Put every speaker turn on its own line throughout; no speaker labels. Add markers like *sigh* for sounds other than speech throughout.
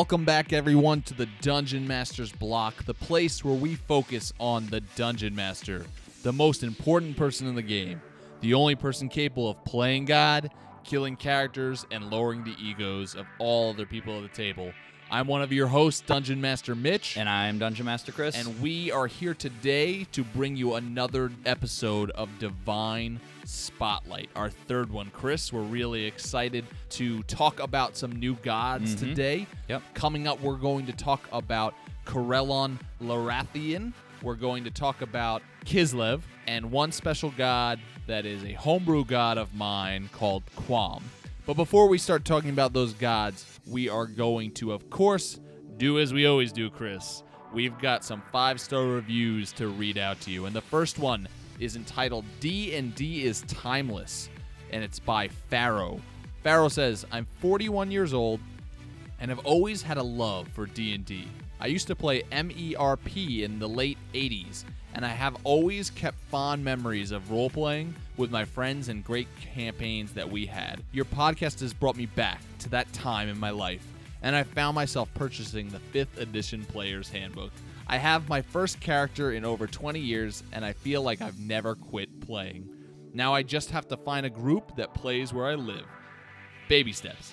Welcome back, everyone, to the Dungeon Master's Block, the place where we focus on the Dungeon Master, the most important person in the game, the only person capable of playing God, killing characters, and lowering the egos of all other people at the table. I'm one of your hosts, Dungeon Master Mitch.
And I'm Dungeon Master Chris.
And we are here today to bring you another episode of Divine Spotlight, our third one. Chris, we're really excited to talk about some new gods
Mhm.
today.
Yep.
Coming up, we're going to talk about Corellon Larethian. We're going to talk about Kislev and one special god that is a homebrew god of mine called Quam. But before we start talking about those gods, we are going to, of course, do as we always do, Chris. We've got some five-star reviews to read out to you, and the first one is entitled "D and D is Timeless," and it's by Pharaoh. Pharaoh says, "I'm 41 years old and have always had a love for D&D. I used to play MERP in the late 80s, and I have always kept fond memories of role-playing with my friends and great campaigns that we had. Your podcast has brought me back to that time in my life, and I found myself purchasing the 5th edition Player's Handbook. I have my first character in over 20 years, and I feel like I've never quit playing. Now I just have to find a group that plays where I live. Baby steps.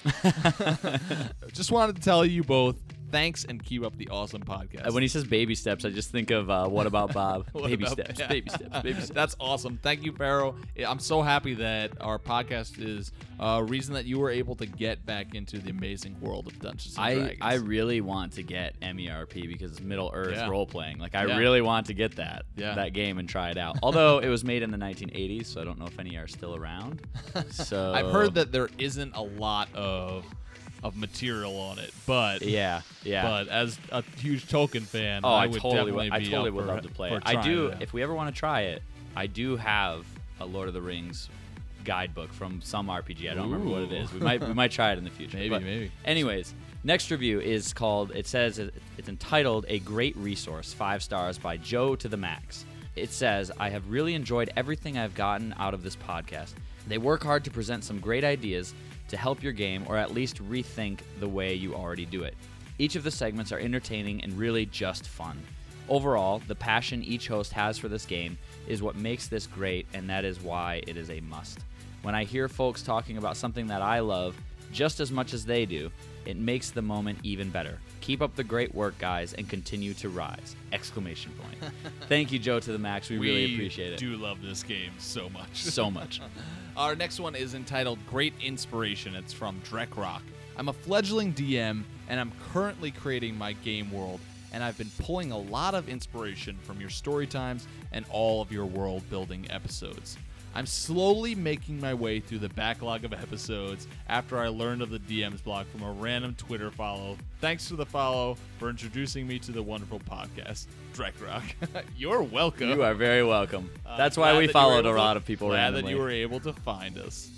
*laughs* just wanted to tell you both thanks and keep up the awesome podcast.
Uh, when he says baby steps, I just think of uh, what about Bob? *laughs*
What
baby
about-
steps,
yeah.
baby steps, baby *laughs* steps.
That's awesome. Thank you, Pharaoh. I'm so happy that our podcast is a reason that you were able to get back into the amazing world of Dungeons and
I,
Dragons.
I really want to get MERP because it's Middle Earth
Yeah.
role playing. Like I
Yeah.
really want to get that that game and try it out. Although it was made in the 1980s, so I don't know if any are still around. So *laughs*
I've heard that there isn't a lot of of material on it, but
Yeah, yeah.
But as a huge Tolkien fan,
oh,
I,
I,
would
totally,
definitely
would, I totally would
for-
love to play it. I do.
it.
If we ever want to try it, I do have a Lord of the Rings guidebook from some RPG. I don't remember what it is. We might we might try it in the *laughs* future.
Maybe,
But
maybe.
Anyways, next review is called. It says it's entitled "A Great Resource," five stars by Joe to the Max. It says, "I have really enjoyed everything I've gotten out of this podcast. They work hard to present some great ideas to help your game, or at least rethink the way you already do it. Each of the segments are entertaining and really just fun." Overall, the passion each host has for this game is what makes this great, and that is why it is a must. When I hear folks talking about something that I love just as much as they do, it makes the moment even better. Keep up the great work, guys, and continue to rise! Exclamation point. *laughs* Thank you, Joe to the max. We,
we
really appreciate it I
do love this game so much.
so much. *laughs*
Our next one is entitled Great Inspiration. It's from Drek Rock. I'm a fledgling DM and I'm currently creating my game world, and I've been pulling a lot of inspiration from your story times and all of your world building episodes. I'm slowly making my way through the backlog of episodes after I learned of the DM's blog from a random Twitter follow. Thanks to the follow for introducing me to the wonderful podcast, Drek Rock. *laughs* You're welcome.
You are very welcome.
Uh,
That's why we followed a
to-
lot of people
glad
randomly.
that you were able to find us.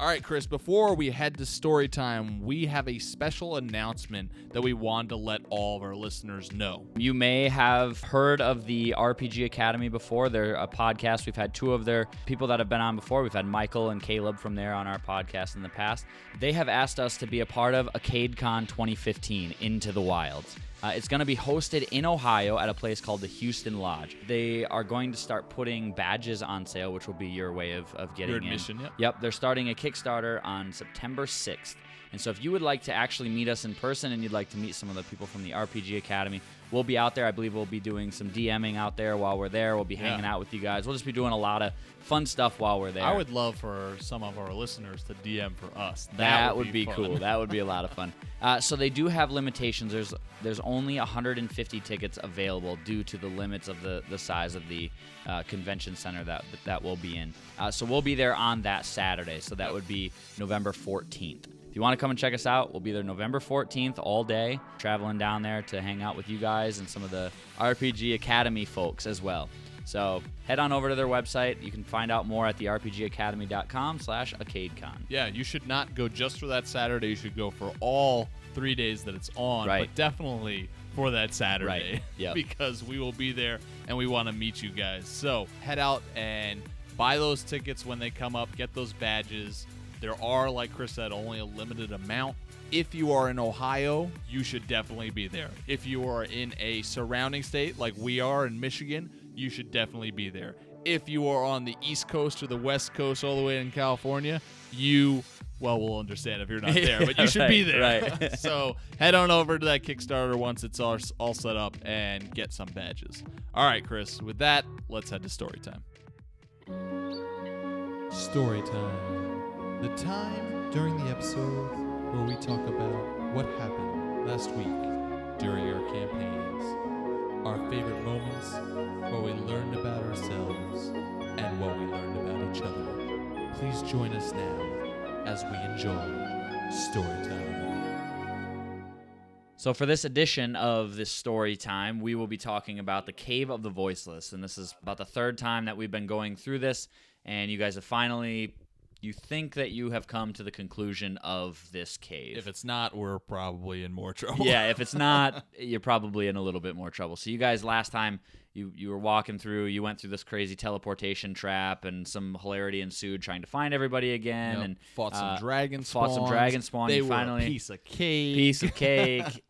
All right, Chris, before we head to story time, we have a special announcement that we wanted to let all of our listeners know.
You may have heard of the RPG Academy before. They're a podcast. We've had two of their people that have been on before. We've had Michael and Caleb from there on our podcast in the past. They have asked us to be a part of AcadeCon 2015 Into the Wilds. Uh, it's going to be hosted in Ohio at a place called the Houston Lodge. They are going to start putting badges on sale, which will be your way of, of getting
Your
in.
admission, yep.
Yep, they're starting a Kickstarter on September 6th. And so if you would like to actually meet us in person and you'd like to meet some of the people from the RPG Academy, we'll be out there. I believe we'll be doing some DMing out there while we're there. We'll be
Yeah.
hanging out with you guys. We'll just be doing a lot of fun stuff while we're there.
I would love for some of our listeners to DM for us.
That, would, be,
fun.
cool. That would be a lot of fun. *laughs* Uh, so they do have limitations. There's there's only 150 tickets available due to the limits of the, the size of the uh, convention center that that we'll be in. Uh, so we'll be there on that Saturday. So that would be November 14th. If you want to come and check us out, we'll be there November 14th all day, traveling down there to hang out with you guys and some of the RPG Academy folks as well. So head on over to their website. You can find out more at the therpgacademy.com slash acadecon.
Yeah, you should not go just for that Saturday. You should go for all three days that it's on,
Right.
but definitely for that Saturday.
Right, *laughs* yep.
because we will be there and we want to meet you guys. So head out and buy those tickets when they come up. Get those badges. There are, like Chris said, only a limited amount. If you are in Ohio, you should definitely be there. If you are in a surrounding state like we are in Michigan, you should definitely be there. If you are on the East Coast or the West Coast, all the way in California, you well, we'll understand if you're not *laughs* there, but you should be there.
right. *laughs* *laughs*
so head on over to that Kickstarter once it's all, all set up and get some badges. All right, Chris. With that, let's head to story time.
Story time. The time during the episode where we talk about what happened last week during our campaigns, our favorite moments, what we learned about ourselves, and what we learned about each other. Please join us now as we enjoy story time.
So, for this edition of this story time, we will be talking about the Cave of the Voiceless. And this is about the third time that we've been going through this. And you guys have finally, you think that you have come to the conclusion of this cave.
If it's not, we're probably in more trouble.
yeah, if it's not, *laughs* you're probably in a little bit more trouble. So you guys last time you you were walking through, you went through this crazy teleportation trap and some hilarity ensued trying to find everybody again
Yep.
and
fought some
uh,
dragon
fought some dragon spawn.
They
You
were
finally
a piece of cake.
piece of *laughs* cake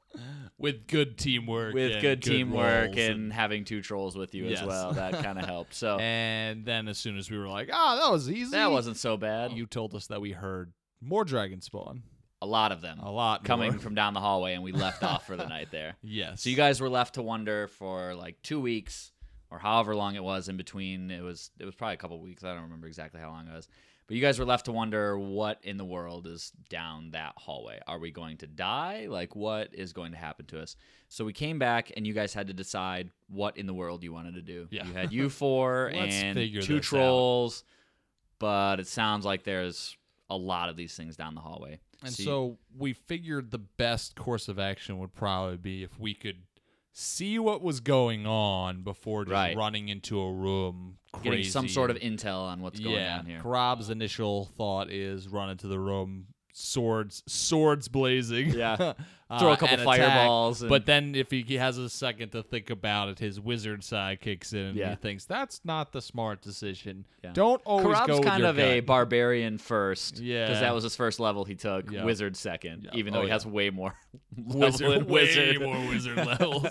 with good teamwork.
with
and
good teamwork
rolls
and, having two trolls with you
Yes.
as well. That kind of *laughs* helped. So
And then as soon as we were like, ah, that was easy.
that wasn't so bad.
You told us that we heard more dragon spawn.
a lot of them
A lot
coming
more.
from down the hallway, and we left off for the night there. *laughs*
Yes.
So you guys were left to wonder for like two weeks or however long it was in between. It was it was probably a couple weeks. I don't remember exactly how long it was. But you guys were left to wonder what in the world is down that hallway. Are we going to die? Like what is going to happen to us? So we came back and you guys had to decide what in the world you wanted to do.
Yeah.
You had you four *laughs* and two
this out.
trolls, but it sounds like there's a lot of these things down the hallway.
And so we figured the best course of action would probably be if we could see what was going on before just
Right.
running into a room crazy.
getting some sort of intel on what's going
yeah.
on here.
Karab's initial thought is run into the room, swords, swords blazing.
Yeah. *laughs*
uh,
Throw a couple
and attack.
fireballs and-
But then if he he has a second to think about it, his wizard side kicks in and
Yeah.
he thinks that's not the smart decision.
Yeah.
Don't always
Karab's
go with
kind
your
of a barbarian first,
Yeah.
because that was his first level he took.
Yeah.
Wizard second,
Yeah.
even though
Oh,
he has way more *laughs*
wizard,
level in
way more wizard *laughs* levels.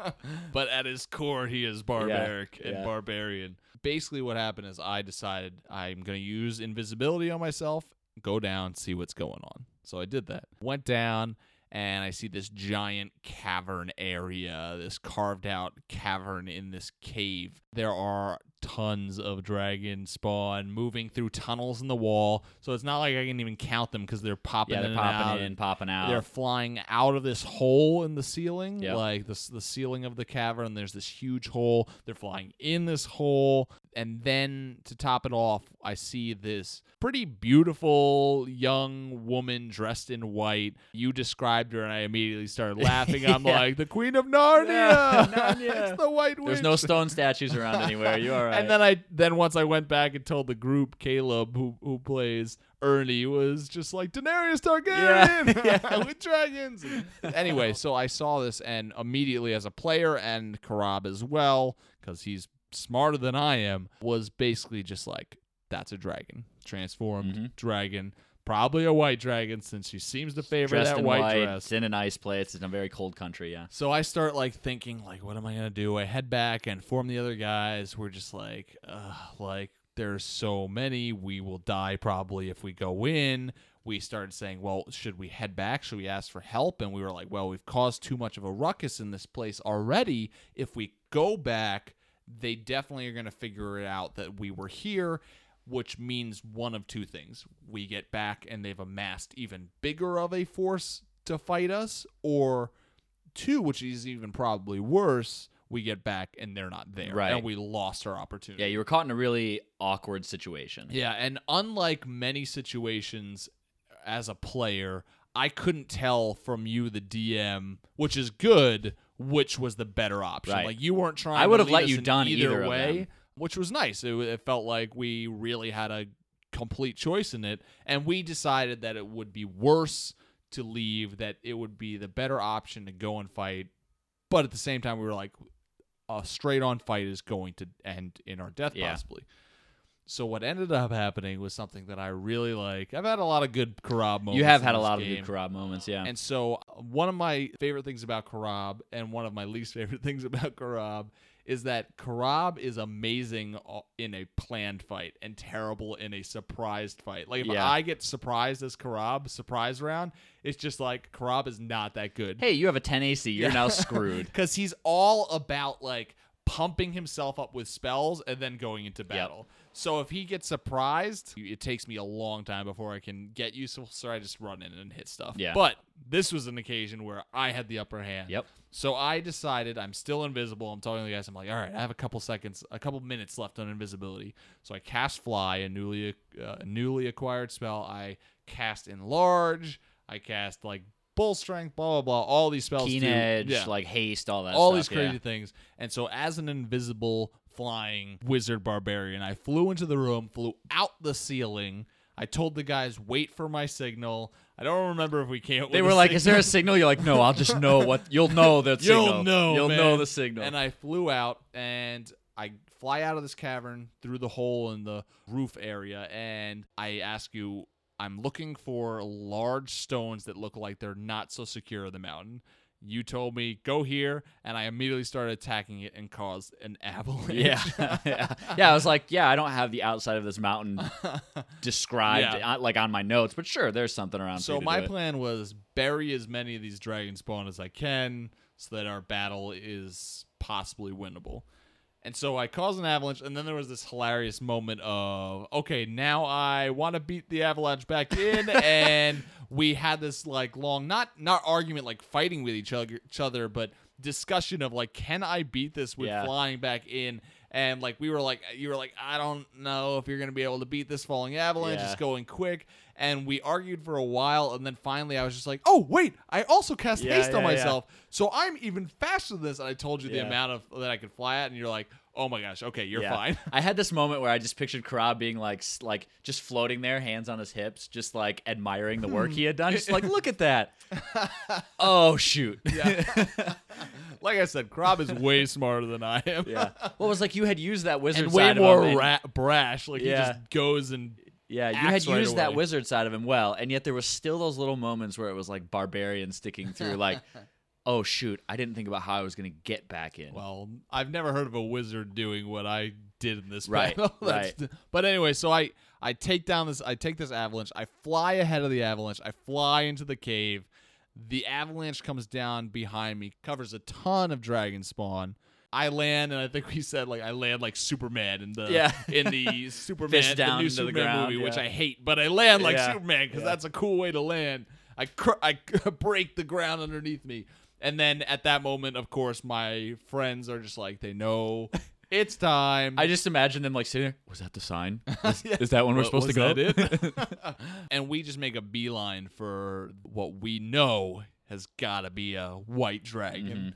*laughs* but at his core, he is barbaric and
yeah.
barbarian. Basically, what happened is I decided I'm going to use invisibility on myself, go down, see what's going on. So I did that. Went down. And I see this giant cavern area, this carved out cavern in this cave. There are tons of dragon spawn moving through tunnels in the wall. So it's not like I can even count them because they're popping
yeah, they're
and out.
popping in, popping out.
They're flying out of this hole in the ceiling,
Yep.
like the the ceiling of the cavern. There's this huge hole. They're flying in this hole, and then to top it off, I see this pretty beautiful young woman dressed in white. You described her, and I immediately started *laughs* laughing. I'm
Yeah.
like, the Queen of Narnia.
Yeah, *laughs* Narnia. *laughs*
it's the White Witch.
There's no stone statues around anywhere. You all right?
And then I then once I went back and told the group, Caleb, who who plays Ernie, was just like Daenerys Targaryen
Yeah. *laughs* *laughs*
with dragons. anyway, so I saw this and immediately as a player and Karab as well, because he's smarter than I am, was basically just like, that's a dragon. Transformed
Mhm.
dragon. Probably a white dragon since she seems to favor
dressed
that
in
white, dress.
it's in an ice place. It's in a very cold country. Yeah.
So I start like thinking like, what am I gonna do? I head back and form the other guys. We're just like, uh, like there's so many. We will die probably if we go in. We started saying, well, should we head back? Should we ask for help? And we were like, well, we've caused too much of a ruckus in this place already. If we go back, they definitely are gonna figure it out that we were here. Which means one of two things. We get back and they've amassed even bigger of a force to fight us, or two, which is even probably worse, we get back and they're not there.
Right.
And we lost our opportunity.
Yeah, you were caught in a really awkward situation.
Yeah, and unlike many situations as a player, I couldn't tell from you, the DM, which is good, which was the better option.
Right.
Like you weren't trying.
I
to
would have let you done
either,
either
way. Which was nice. It, it felt like we really had a complete choice in it, and we decided that it would be worse to leave. That it would be the better option to go and fight, but at the same time, we were like, a straight on fight is going to end in our death
Yeah.
possibly. So what ended up happening was something that I really like. I've had a lot of good Karab moments.
You have had a lot
game.
of good Karab moments, yeah.
And so, uh, one of my favorite things about Karab, and one of my least *laughs* favorite things about Karab, is that Karab is amazing uh, in a planned fight and terrible in a surprised fight. Like if
Yeah.
I get surprised as Karab, surprise round, it's just like Karab is not that good.
hey, you have a 10 AC. You're now *laughs* screwed.
because he's all about like pumping himself up with spells and then going into battle. So if he gets surprised, it takes me a long time before I can get useful. So I just run in and hit stuff.
Yeah.
But this was an occasion where I had the upper hand.
Yep.
So I decided I'm still invisible. I'm talking to the guys. I'm like, all right, I have a couple seconds, a couple minutes left on invisibility. So I cast Fly, a newly uh, newly acquired spell. I cast Enlarge. I cast like Bull Strength, blah blah blah. All these spells.
Keen
do-
edge,
yeah
like haste, all that
all
stuff,
these crazy
yeah.
things. And so, as an invisible flying wizard barbarian, I flew into the room, flew out the ceiling. I told the guys, "Wait for my signal." I don't remember if we came.
They were like, "Is there a
signal.
signal?" You're like, "No, I'll just know what *laughs* you'll know the
You'll
signal.
know.
You'll
man."
know the signal."
And I flew out and I fly out of this cavern through the hole in the roof area, and I ask you. I'm looking for large stones that look like they're not so secure in the mountain. You told me go here, and I immediately started attacking it and caused an *laughs* avalanche.
yeah, *laughs* yeah, yeah. I was like, "Yeah, I don't have the outside of this mountain *laughs* described
Yeah.
uh, like on my notes, but sure, there's something around."
So my plan was bury as many of these dragon spawn as I can, so that our battle is possibly winnable. And so I caused an avalanche, and then there was this hilarious moment of, okay, now I want to beat the avalanche back in, *laughs* and we had this like long, not not argument like fighting with each other, each other, but discussion of like, can I beat this with
Yeah.
flying back in? And like we were like, you were like, I don't know if you're gonna be able to beat this falling avalanche.
Yeah.
It's going quick, and we argued for a while, and then finally I was just like, oh wait, I also cast
Yeah,
haste on
yeah, yeah.
myself, so I'm even faster than this. And I told you the
Yeah.
amount of that I could fly at, and you're like, oh my gosh, okay, you're
Yeah.
fine.
I had *laughs* this moment where I just pictured Karab being like, s- like just floating there, hands on his hips, just like admiring the work hmm. he had done. Just like, look at *laughs* that. *laughs* oh shoot.
Yeah. like I said, Krob is way smarter than I am.
Yeah. Well, it was like you had used that wizard
And way
side
more
of him. and-
ra- brash. Like
Yeah.
he just goes and
yeah, you had
right
used that wizard side of him well, and yet there was still those little moments where it was like barbarian sticking through, like, *laughs* oh shoot, I didn't think about how I was gonna get back in.
Well, I've never heard of a wizard doing what I did in this
Right,
battle. *laughs*
Right.
But anyway, so I I take down this I take this avalanche. I fly ahead of the avalanche. I fly into the cave. The avalanche comes down behind me, covers a ton of dragon spawn. I land, and I think we said like I land like Superman in the
Yeah.
in the *laughs* Superman the new Superman
ground,
movie, which. I hate, but I land like
Yeah.
Superman because
Yeah.
that's a cool way to land. I cr- I *laughs* break the ground underneath me, and then at that moment, of course, my friends are just like they know *laughs* it's time.
I just imagine them like sitting there. Was that the sign? Is,
Yeah.
is that when we're supposed to go?
that and we just make a beeline for what we know has got to be a white dragon.
Mm-hmm.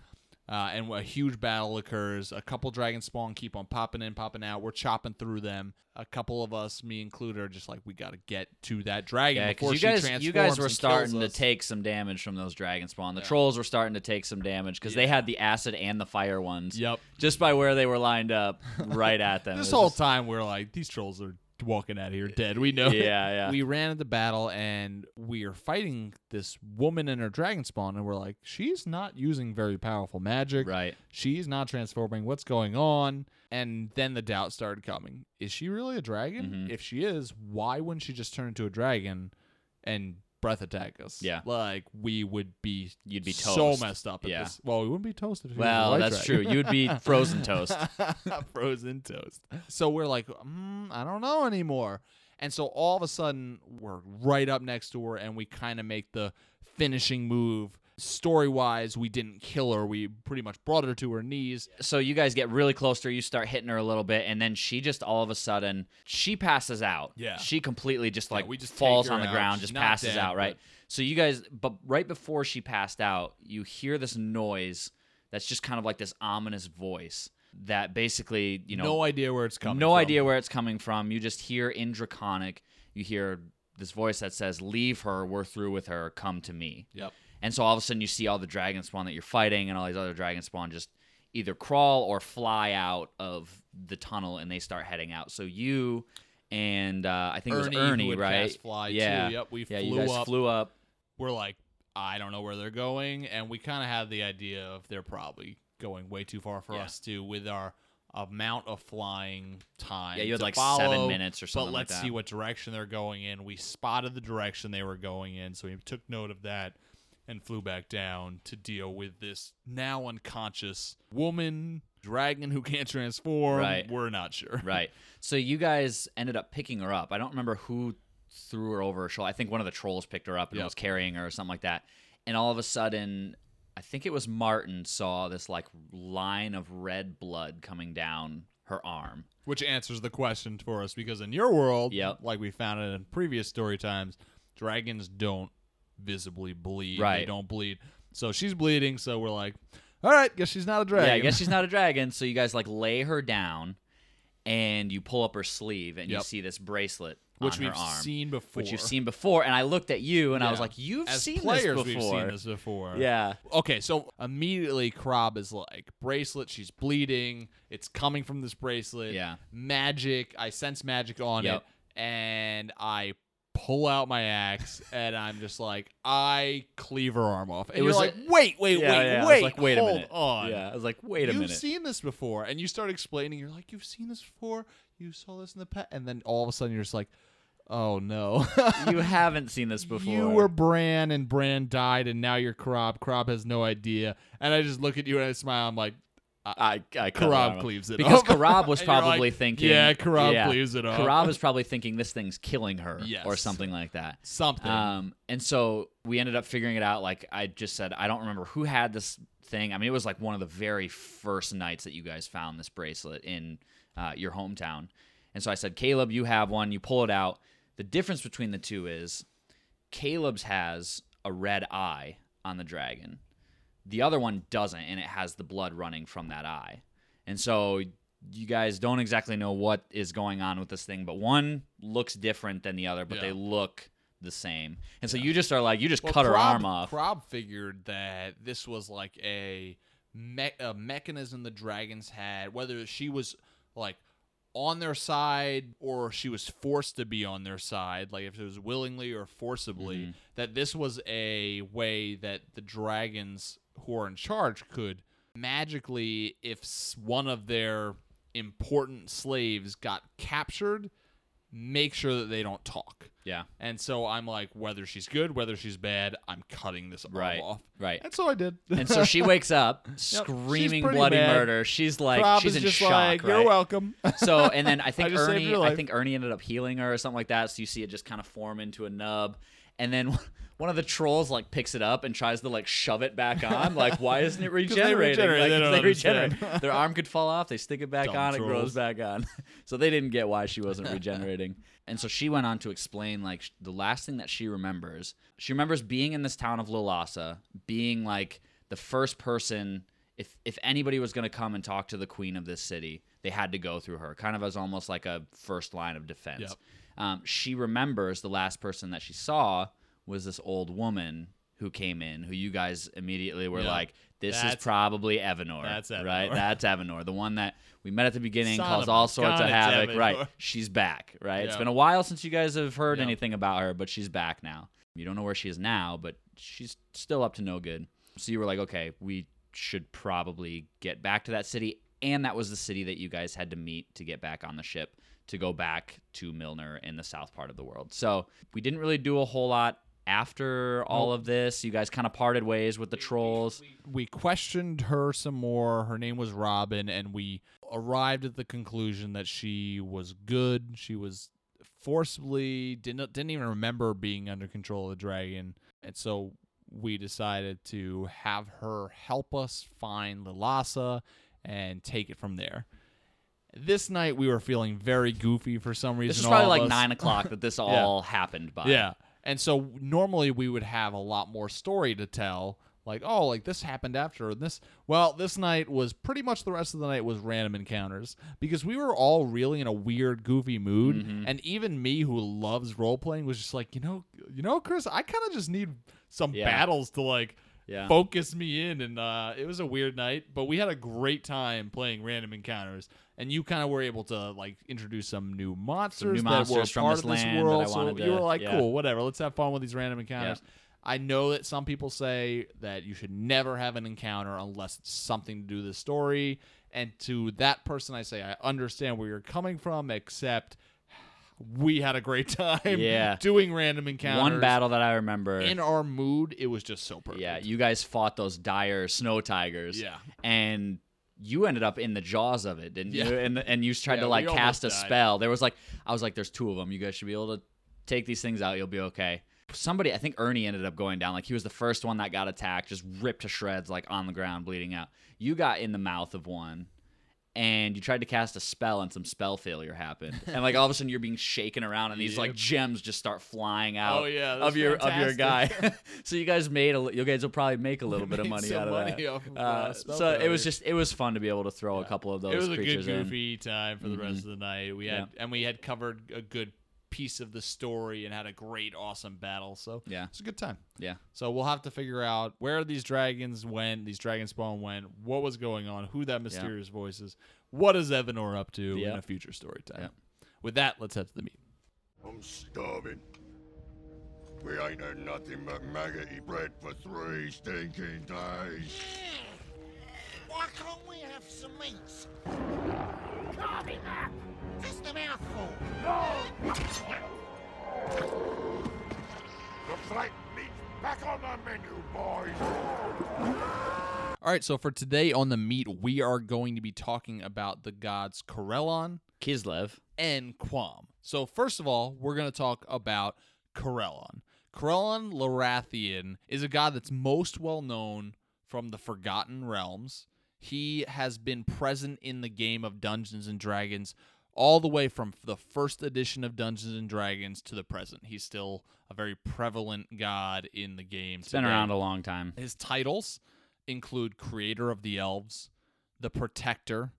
Uh, and a huge battle occurs. A couple dragon spawn keep on popping in, popping out. We're chopping through them. A couple of us, me included, are just like, we got to get to that dragon
Yeah,
before
because
she
you guys,
transforms
you guys were starting to take some damage from those dragon spawn. The
Yeah.
trolls were starting to take some damage because they had the acid and the fire ones.
Yep.
Just by where they were lined up, right at them. *laughs*
This whole
just-
time, we're like, these trolls are walking out of here dead. We know. it.
Yeah, yeah.
We ran into battle and we are fighting this woman and her dragon spawn, and we're like, she's not using very powerful magic.
right.
She's not transforming. What's going on? And then the doubt started coming. Is she really a dragon?
Mhm.
If she is, why wouldn't she just turn into a dragon and breath attack us?
Yeah.
Like we would be
You'd be
so
toast.
messed up at
Yeah.
this. Well, we wouldn't be toasted. If she was a
Well, that's
dragon.
true. You would be *laughs* frozen toast. *laughs*
frozen toast. So we're like, mm, I don't know anymore. And so all of a sudden, we're right up next to her, and we kind of make the finishing move. Story wise, we didn't kill her. We pretty much brought her to her knees.
So you guys get really close to her. You start hitting her a little bit, and then she just all of a sudden she passes out.
Yeah.
She completely just
Yeah,
like
we just
falls on the
out.
ground,
She's
just passes
dead,
out. Right.
but-
So you guys, but right before she passed out, you hear this noise that's just kind of like this ominous voice that basically you know
no idea where it's coming from
no
from.
idea where it's coming from. You just hear in Draconic, you hear this voice that says, "Leave her. We're through with her. Come to me."
Yep.
And so all of a sudden, you see all the dragon spawn that you're fighting, and all these other dragon spawn just either crawl or fly out of the tunnel and they start heading out. So you and uh, I think it was
Ernie,
Ernie, right?
fly, too.
yeah,
Yep, we
yeah.
flew
you guys
up.
flew up.
We're like, I don't know where they're going, and we kind of had the idea of they're probably going way too far for
Yeah.
us too with our amount of flying time.
Yeah, you had
to
like
follow,
seven minutes or something.
But let's
like
see what direction they're going in. We spotted the direction they were going in, so we took note of that and flew back down to deal with this now unconscious woman dragon who can't transform.
Right.
We're not sure. *laughs*
right. So you guys ended up picking her up. I don't remember who threw her over her shoulder. I think one of the trolls picked her up and
Yep.
was carrying her or something like that. And all of a sudden, I think it was Martin saw this like line of red blood coming down her arm.
Which answers the question for us because in your world,
Yep.
like we found it in previous story times, dragons don't visibly bleed. They
Right.
don't bleed. So she's bleeding, so we're like, all right, guess she's not a dragon.
Yeah, I guess she's not a *laughs* dragon. So you guys like lay her down and you pull up her sleeve and you see this bracelet
which
on
we've
her arm.
seen before.
Which you've seen before, and I looked at you and I was like, "You've
As
seen
players,
this
we've
before."
seen this before.
Yeah,
Okay, so immediately Krob is like, bracelet, she's bleeding. It's coming from this bracelet.
Yeah.
Magic. I sense magic on
Yep.
it. And I pull out my axe and I'm just like, I cleave her arm off. And
It
you're
was
like,
a-
wait, wait,
yeah,
wait,
yeah. I was
wait.
like, wait a
hold
minute.
on.
Yeah, I was like, wait a minute.
You've seen this before. And you start explaining, you're like, you've seen this before? You saw this in the past? And then all of a sudden you're just like, oh no. *laughs*
you haven't seen this before.
You were Bran, and Bran died, and now you're Krob. Krob has no idea. And I just look at you and I smile. I'm like,
I, I
Karab cleaves it
because
off. *laughs*
Karab was probably
like,
thinking,
yeah, Karab
yeah,
cleaves it off.
Karab is probably thinking this thing's killing her,
Yes.
or something like that.
Something.
Um, and so we ended up figuring it out. Like I just said, I don't remember who had this thing. I mean, it was like one of the very first nights that you guys found this bracelet in uh, your hometown. And so I said, Caleb, you have one. You pull it out. The difference between the two is Caleb's has a red eye on the dragon. The other one doesn't, and it has the blood running from that eye. And so you guys don't exactly know what is going on with this thing, but one looks different than the other, but
Yeah.
they look the same. And so you just are like, you just
Well,
cut her arm off.
Krob figured that this was like a, me- a mechanism the dragons had, whether she was like on their side or she was forced to be on their side, like if it was willingly or forcibly,
Mm-hmm.
that this was a way that the dragons who are in charge could magically, if one of their important slaves got captured, make sure that they don't talk.
yeah,
And so I'm like, whether she's good, whether she's bad, I'm cutting this arm
Right.
off.
right.
And so I did.
And so she wakes up *laughs* screaming
pretty
bloody
mad.
murder. She's like, she's in shock.
like, you're welcome. *laughs*
So and then I think
I
Ernie, I think Ernie ended up healing her or something like that. So you see it just kind of form into a nub, and then one of the trolls like picks it up and tries to like shove it back on. Like, *laughs* why isn't it
they
regenerating?
regenerate,
Like,
they
they regenerate. *laughs* Their arm could fall off. They stick it back
Dumb
on. It grows back on. *laughs* so they didn't get why she wasn't regenerating. And so she went on to explain like sh- the last thing that she remembers. She remembers being in this town of Lolasa, being like the first person. If if anybody was going to come and talk to the queen of this city, they had to go through her, kind of as almost like a first line of defense.
Yep.
Um, she remembers the last person that she saw was this old woman who came in, who you guys immediately were
Yeah.
like, "This is probably Evanor."
that's
right? That's Evanor, the one that we met at the beginning,
Son
caused all sorts of havoc. Right? She's back. Right? It's been a while since you guys have heard
Yeah.
anything about her, but she's back now. You don't know where she is now, but she's still up to no good. So you were like, okay, we should probably get back to that city. And that was the city that you guys had to meet to get back on the ship to go back to Milner in the south part of the world. So we didn't really do a whole lot after all of this. You guys kind of parted ways with the trolls.
we questioned her some more. Her name was Robin, and we arrived at the conclusion that she was good. She was forcibly didn't didn't even remember being under control of the dragon, and so we decided to have her help us find Lilasa and take it from there. This night we were feeling very goofy for some reason.
This is
all
probably like
us.
nine o'clock that this *laughs* all happened by.
Yeah. And so normally we would have a lot more story to tell. Like, oh, like this happened after this. Well, this night was pretty much the rest of the night was random encounters because we were all really in a weird, goofy mood.
Mm-hmm.
And even me, who loves role playing, was just like, you know, you know, Chris, I kind of just need some
Yeah.
battles to like
Yeah.
focused me in, and uh, it was a weird night. But we had a great time playing random encounters, and you kind of were able to like introduce some new monsters,
new
that were
monsters from
part
this
of this world. So you
to-
were like,
yeah.
cool, whatever. Let's have fun with these random encounters. I know that some people say that you should never have an encounter unless it's something to do with the story. And to that person, I say, I understand where you're coming from, except we had a great *laughs* time
Yeah.
doing random encounters.
One battle that I remember.
In our mood, it was just so perfect.
yeah, you guys fought those dire snow tigers.
Yeah.
And you ended up in the jaws of it, didn't
Yeah.
you? And and you tried
Yeah,
to like cast a
died.
spell. There was like I was like, there's two of them. You guys should be able to take these things out. You'll be okay. Somebody, I think Ernie ended up going down. Like he was the first one that got attacked, just ripped to shreds, like on the ground, bleeding out. You got in the mouth of one, and you tried to cast a spell, and some spell failure happened. and like *laughs* all of a sudden, you're being shaken around, and these like gems just start flying out
Oh, yeah,
of your of your guy. *laughs* *laughs* so you guys made a, you guys will probably make a little bit of money out of
money
that.
of,
Uh,
uh,
so it was just it was fun to be able to throw a couple of those
it was a good
creatures in.
goofy time for the rest of the night. We had
Yeah.
and we had covered a good piece of the story and had a great, awesome battle. So
Yeah.
it's a good time.
Yeah.
So we'll have to figure out where these dragons went, these dragon spawn went, what was going on, who that mysterious voice is, what is Evanor up to in a future story time.
Yeah.
With that, let's head to the meat.
I'm starving. We ain't had nothing but maggoty bread for three stinking days.
Why can't we have some meat? Carving up! Just a mouthful.
Looks like meat's back on the menu, boys.
All right, so for today on the meat, we are going to be talking about the gods Corellon
Kislev.
and Quam. So first of all, we're going to talk about Corellon. Corellon Larethian is a god that's most well known from the Forgotten Realms. He has been present in the game of Dungeons and Dragons all the way from the first edition of Dungeons and Dragons to the present. He's still a very prevalent god in the game.
It's been around a long time.
His titles include Creator of the Elves, the Protector,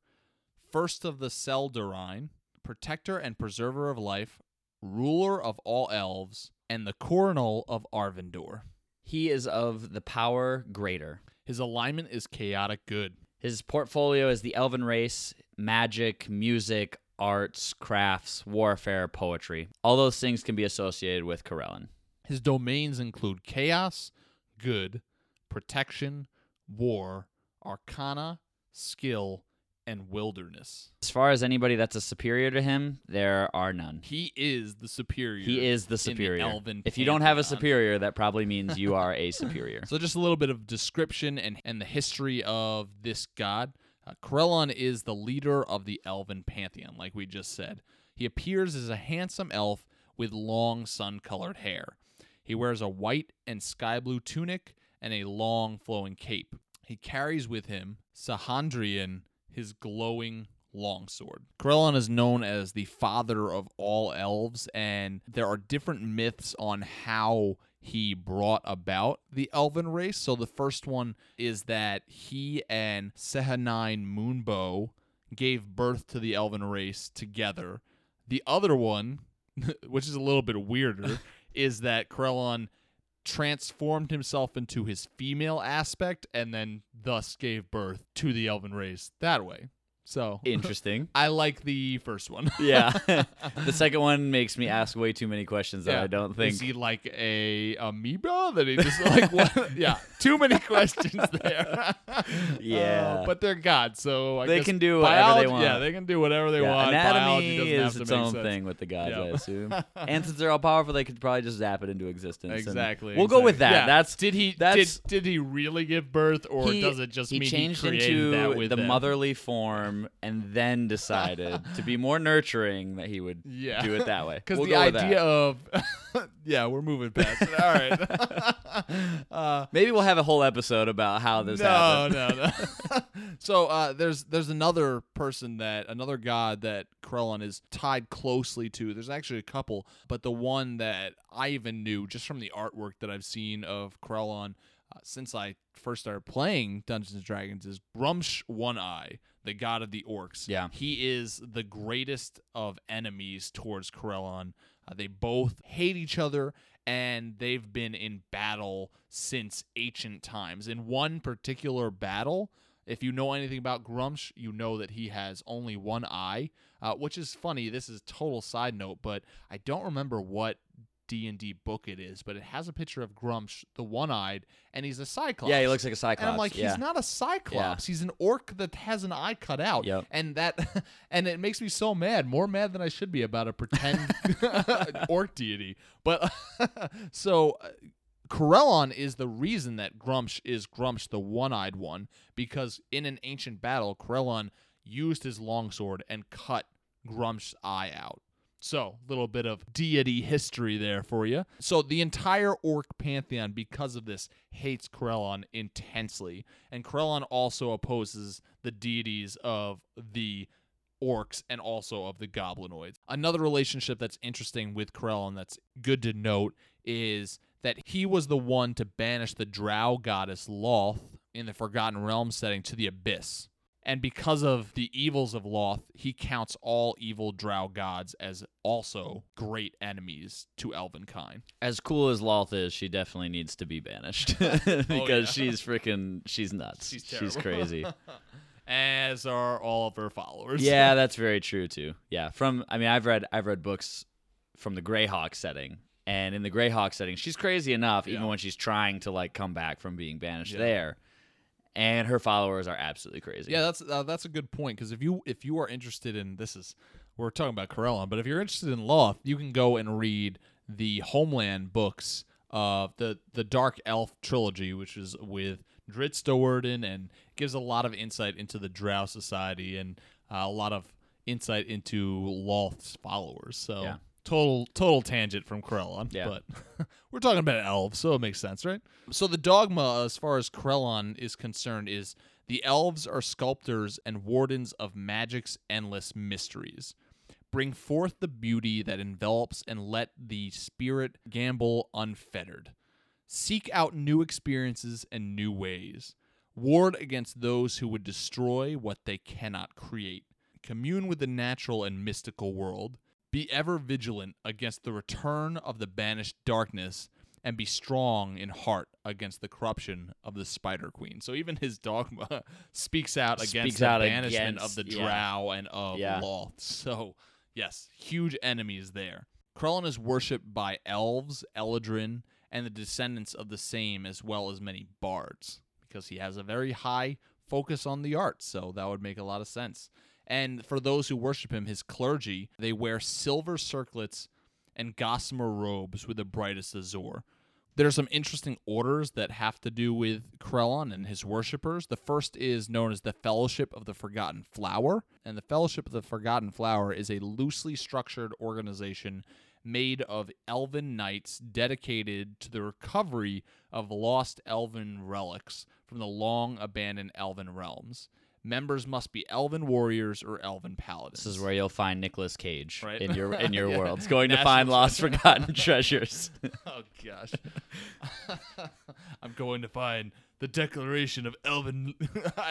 First of the Seldarine, Protector and Preserver of Life, Ruler of all Elves, and the Coronal of Arvandor.
He is of the power greater.
His alignment is chaotic good.
His portfolio is the elven race, magic, music, arts, crafts, warfare, poetry. All those things can be associated with Corellon.
His domains include chaos, good, protection, war, arcana, skill, and wilderness.
As far as anybody that's a superior to him, there are none.
He is the superior.
He is the superior.
elven
if you don't have a superior, that probably means you are a *laughs* superior.
So just a little bit of description and, and the history of this god. Uh, Corellon is the leader of the elven pantheon, like we just said. He appears as a handsome elf with long sun-colored hair. He wears a white and sky blue tunic and a long flowing cape. He carries with him Sahandrian, his glowing longsword. Corellon is known as the father of all elves, and there are different myths on how he brought about the elven race. So the first one is that he and Sehanine Moonbow gave birth to the elven race together. The other one, *laughs* which is a little bit weirder, *laughs* is that Corellon transformed himself into his female aspect and then thus gave birth to the elven race that way. So
Interesting. *laughs*
I like the first one. *laughs*
yeah. *laughs* the second one makes me ask way too many questions that
Yeah.
I don't think.
Is he like a amoeba that he just like what? Yeah, too many questions there.
Yeah.
Uh, but they're gods, so I
They can do whatever they want.
Yeah, they can do whatever they
Yeah,
want. Biology
anatomy
doesn't have
is
to
its
make
own
sense.
thing with the gods,
Yeah.
I assume. and since they're all powerful, they could probably just zap it into existence.
Exactly.
We'll go with that. That's
did he
that's-
did, did he really give birth, or
he,
does it just
he
mean
changed
he created
into
that with
the
them?
motherly form and then decided to be more nurturing that he would *laughs*
Yeah.
do it that way. *laughs*
Because
We'll
the idea
that.
of *laughs* yeah, we're moving past it. All right. uh,
maybe we'll have a whole episode about how this
no,
happened.
no, no. so uh, there's there's another person that another god that Krellon is tied closely to. There's actually a couple, but the one that I even knew just from the artwork that I've seen of Krellon uh, since I first started playing Dungeons and Dragons is Gruumsh One Eye, the god of the orcs.
Yeah.
he is the greatest of enemies towards Corellon. Uh, they both hate each other and they've been in battle since ancient times. In one particular battle, if you know anything about Gruumsh, you know that he has only one eye, uh, which is funny. This is total side note, but I don't remember what D and D book it is, but it has a picture of Gruumsh, the one-eyed, and he's a cyclops.
Yeah, he looks like a cyclops.
And I'm like,
yeah.
he's not a cyclops. He's an orc that has an eye cut out.
Yep.
And that, *laughs* and it makes me so mad, more mad than I should be about a pretend *laughs* orc deity. But *laughs* so. Uh, Corellon is the reason that Gruumsh is Gruumsh, the one-eyed one, because in an ancient battle, Corellon used his longsword and cut Gruumsh's eye out. So, little bit of deity history there for you. So, the entire orc pantheon, because of this, hates Krellon intensely. And Krellon also opposes the deities of the orcs and also of the goblinoids. Another relationship that's interesting with Krellon that's good to note is that he was the one to banish the drow goddess Loth in the Forgotten Realm setting to the abyss. And because of the evils of Loth, he counts all evil drow gods as also great enemies to elvenkind.
as cool as Loth is, she definitely needs to be banished *laughs* oh, *laughs* because
Oh, yeah.
she's freaking she's nuts.
She's
she's crazy. *laughs*
As are all of her followers.
yeah, that's very true too. Yeah, from I mean, I've read I've read books from the Greyhawk setting, and in the Greyhawk setting, she's crazy enough even
Yeah.
when she's trying to like come back from being banished
Yeah.
there, and her followers are absolutely crazy.
Yeah, that's uh, that's a good point because if you if you are interested in this is we're talking about Corellon, but if you're interested in Loth, you can go and read the Homeland books of the the Dark Elf trilogy, which is with Drizzt Do'Urden and gives a lot of insight into the Drow society and uh, a lot of insight into Loth's followers. So
Yeah.
Total total tangent from Krellon.
Yeah.
but *laughs* we're talking about elves, so it makes sense, right? So the dogma, as far as Krellon is concerned, is the elves are sculptors and wardens of magic's endless mysteries. Bring forth the beauty that envelops and let the spirit gamble unfettered. Seek out new experiences and new ways. Ward against those who would destroy what they cannot create. Commune with the natural and mystical world. Be ever vigilant against the return of the banished darkness, and be strong in heart against the corruption of the Spider Queen. So even his dogma *laughs* speaks out against
Speaks
the
out
banishment of
against-
the
yeah.
Drow and of
Yeah.
Loth. So yes, huge enemies there. Krellin is worshipped by elves, Eladrin, and the descendants of the same, as well as many bards, because he has a very high focus on the arts. So that would make a lot of sense. And for those who worship him, his clergy, they wear silver circlets and gossamer robes with the brightest azure. There are some interesting orders that have to do with Krellon and his worshippers. The first is known as the Fellowship of the Forgotten Flower. And the Fellowship of the Forgotten Flower is a loosely structured organization made of elven knights dedicated to the recovery of lost elven relics from the long abandoned elven realms. Members must be elven warriors or elven paladins.
This is where you'll find Nicolas Cage
Right.
in your in *laughs* your
Yeah.
world. It's going to
National
find lost, forgotten treasures. *laughs* *laughs*
oh gosh. I'm going to find the Declaration of Elven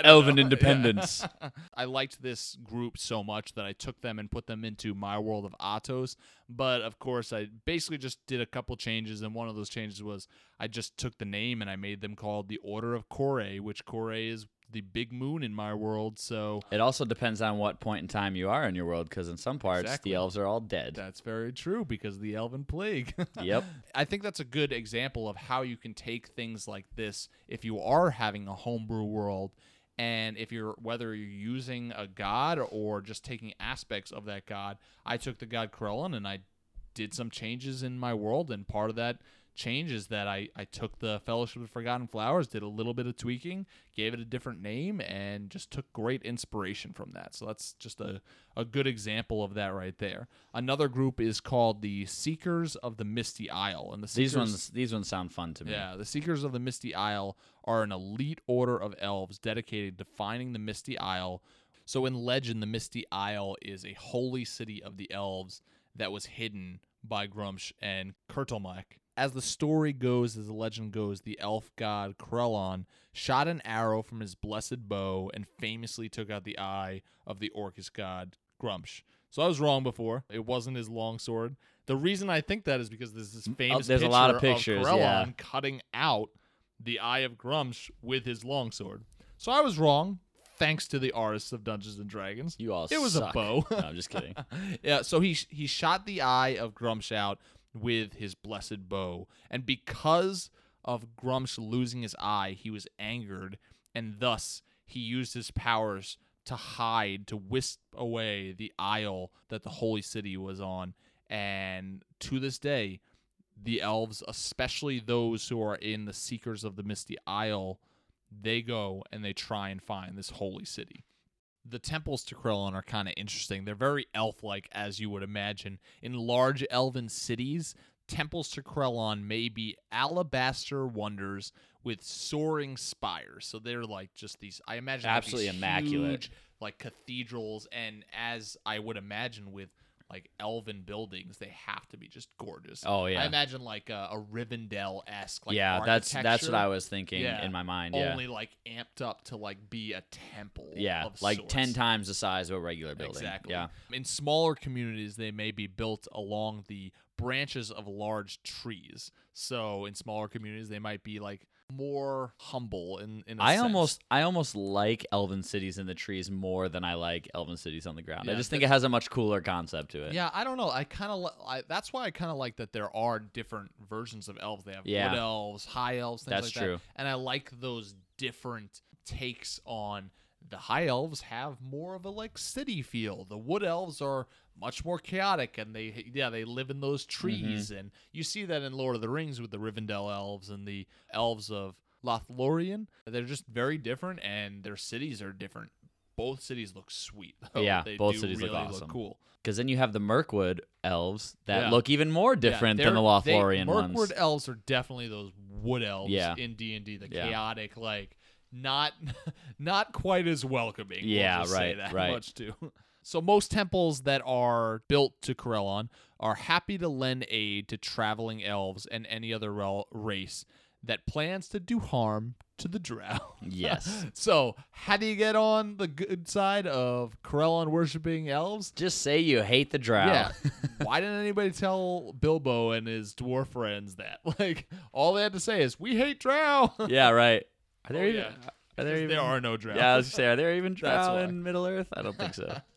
Elven
know.
independence.
Yeah. I liked this group so much that I took them and put them into my world of Atos. But of course, I basically just did a couple changes, and one of those changes was I just took the name and I made them called the Order of Kore, which Kore is the big moon in my world. So
It also depends on what point in time you are in your world, because in some parts
Exactly.
the elves are all dead.
that's very true because of the Elven Plague. *laughs*
Yep.
I think that's a good example of how you can take things like this if you are having a homebrew world and if you're whether you're using a god or just taking aspects of that god. I took the god Krellin and I did some changes in my world and part of that change is that I, I took the Fellowship of Forgotten Flowers, did a little bit of tweaking, gave it a different name, and just took great inspiration from that. So that's just a, a good example of that right there. Another group is called the Seekers of the Misty Isle. And the Seekers,
These ones these ones sound fun to me.
yeah, the Seekers of the Misty Isle are an elite order of elves dedicated to finding the Misty Isle. So in legend, the Misty Isle is a holy city of the elves that was hidden by Gruumsh and Kurtulmak. As the story goes, as the legend goes, the elf god Krellon shot an arrow from his blessed bow and famously took out the eye of the Orcish god Gruumsh. So I was wrong before. It wasn't his long sword. The reason I think that is because there's this oh, famous
Oh, there's a lot of
picture
pictures,
Corellon
yeah.
cutting out the eye of Gruumsh with his longsword. So I was wrong, thanks to the artists of Dungeons and Dragons.
You all
It was
suck.
a bow.
no, I'm just kidding. *laughs*
yeah, so he he shot the eye of Gruumsh out with his blessed bow, and because of Gruumsh losing his eye, he was angered, and thus he used his powers to hide, to wisp away the isle that the holy city was on, and to this day, the elves, especially those who are in the Seekers of the Misty Isle, they go and they try and find this holy city the temples to Corellon are kind of interesting. They're very elf-like, as you would imagine. In large elven cities, temples to Corellon may be alabaster wonders with soaring spires. So they're like just these. I imagine
Absolutely immaculate.
huge, like cathedrals, and as I would imagine with like elven buildings, they have to be just gorgeous.
Oh, yeah.
I imagine like a, a Rivendell esque. Like
yeah, that's that's what I was thinking
Yeah.
in my mind. Yeah,
Only like amped up to like be a temple.
yeah,
of
like
sorts.
ten times the size of a regular building.
Exactly.
Yeah,
In smaller communities, they may be built along the branches of large trees. So in smaller communities, they might be like more humble in in. a
I
sense.
almost I almost like elven cities in the trees more than I like elven cities on the ground. I just think it has a much cooler concept to it.
Yeah, I don't know. I kind of li- that's why I kind of like that there are different versions of elves. They have
Yeah.
wood elves, high elves, things
That's
like
true.
that. And I like those different takes on the high elves have more of a like city feel. The wood elves are much more chaotic and they yeah, they live in those trees
Mm-hmm.
and you see that in Lord of the Rings with the Rivendell elves and the elves of Lothlorien. They're just very different and their cities are different. Both cities look sweet. though.
Yeah,
They
both cities look
really
awesome.
cool.
Because then you have the Mirkwood elves that
Yeah.
look even more
Yeah,
different than the
they're- they-
Lothlorien
Mirkwood
ones.
elves are definitely those wood elves
Yeah.
in D and D. The
Yeah.
chaotic, like not *laughs* not quite as welcoming. we'll
Yeah,
say
right,
that
right.
much too. *laughs* So most temples that are built to Corellon are happy to lend aid to traveling elves and any other rel- race that plans to do harm to the drow. *laughs*
Yes.
so how do you get on the good side of Corellon worshiping elves?
Just say you hate the drow.
Yeah. Why didn't anybody tell Bilbo and his dwarf friends that? Like, all they had to say is, "We hate Drow."
yeah, right. Are there
Oh,
even?
yeah.
Are there, even,
there are no Drow.
Yeah, I was gonna say, are there even *laughs* drow in Middle Earth? I don't think so. *laughs*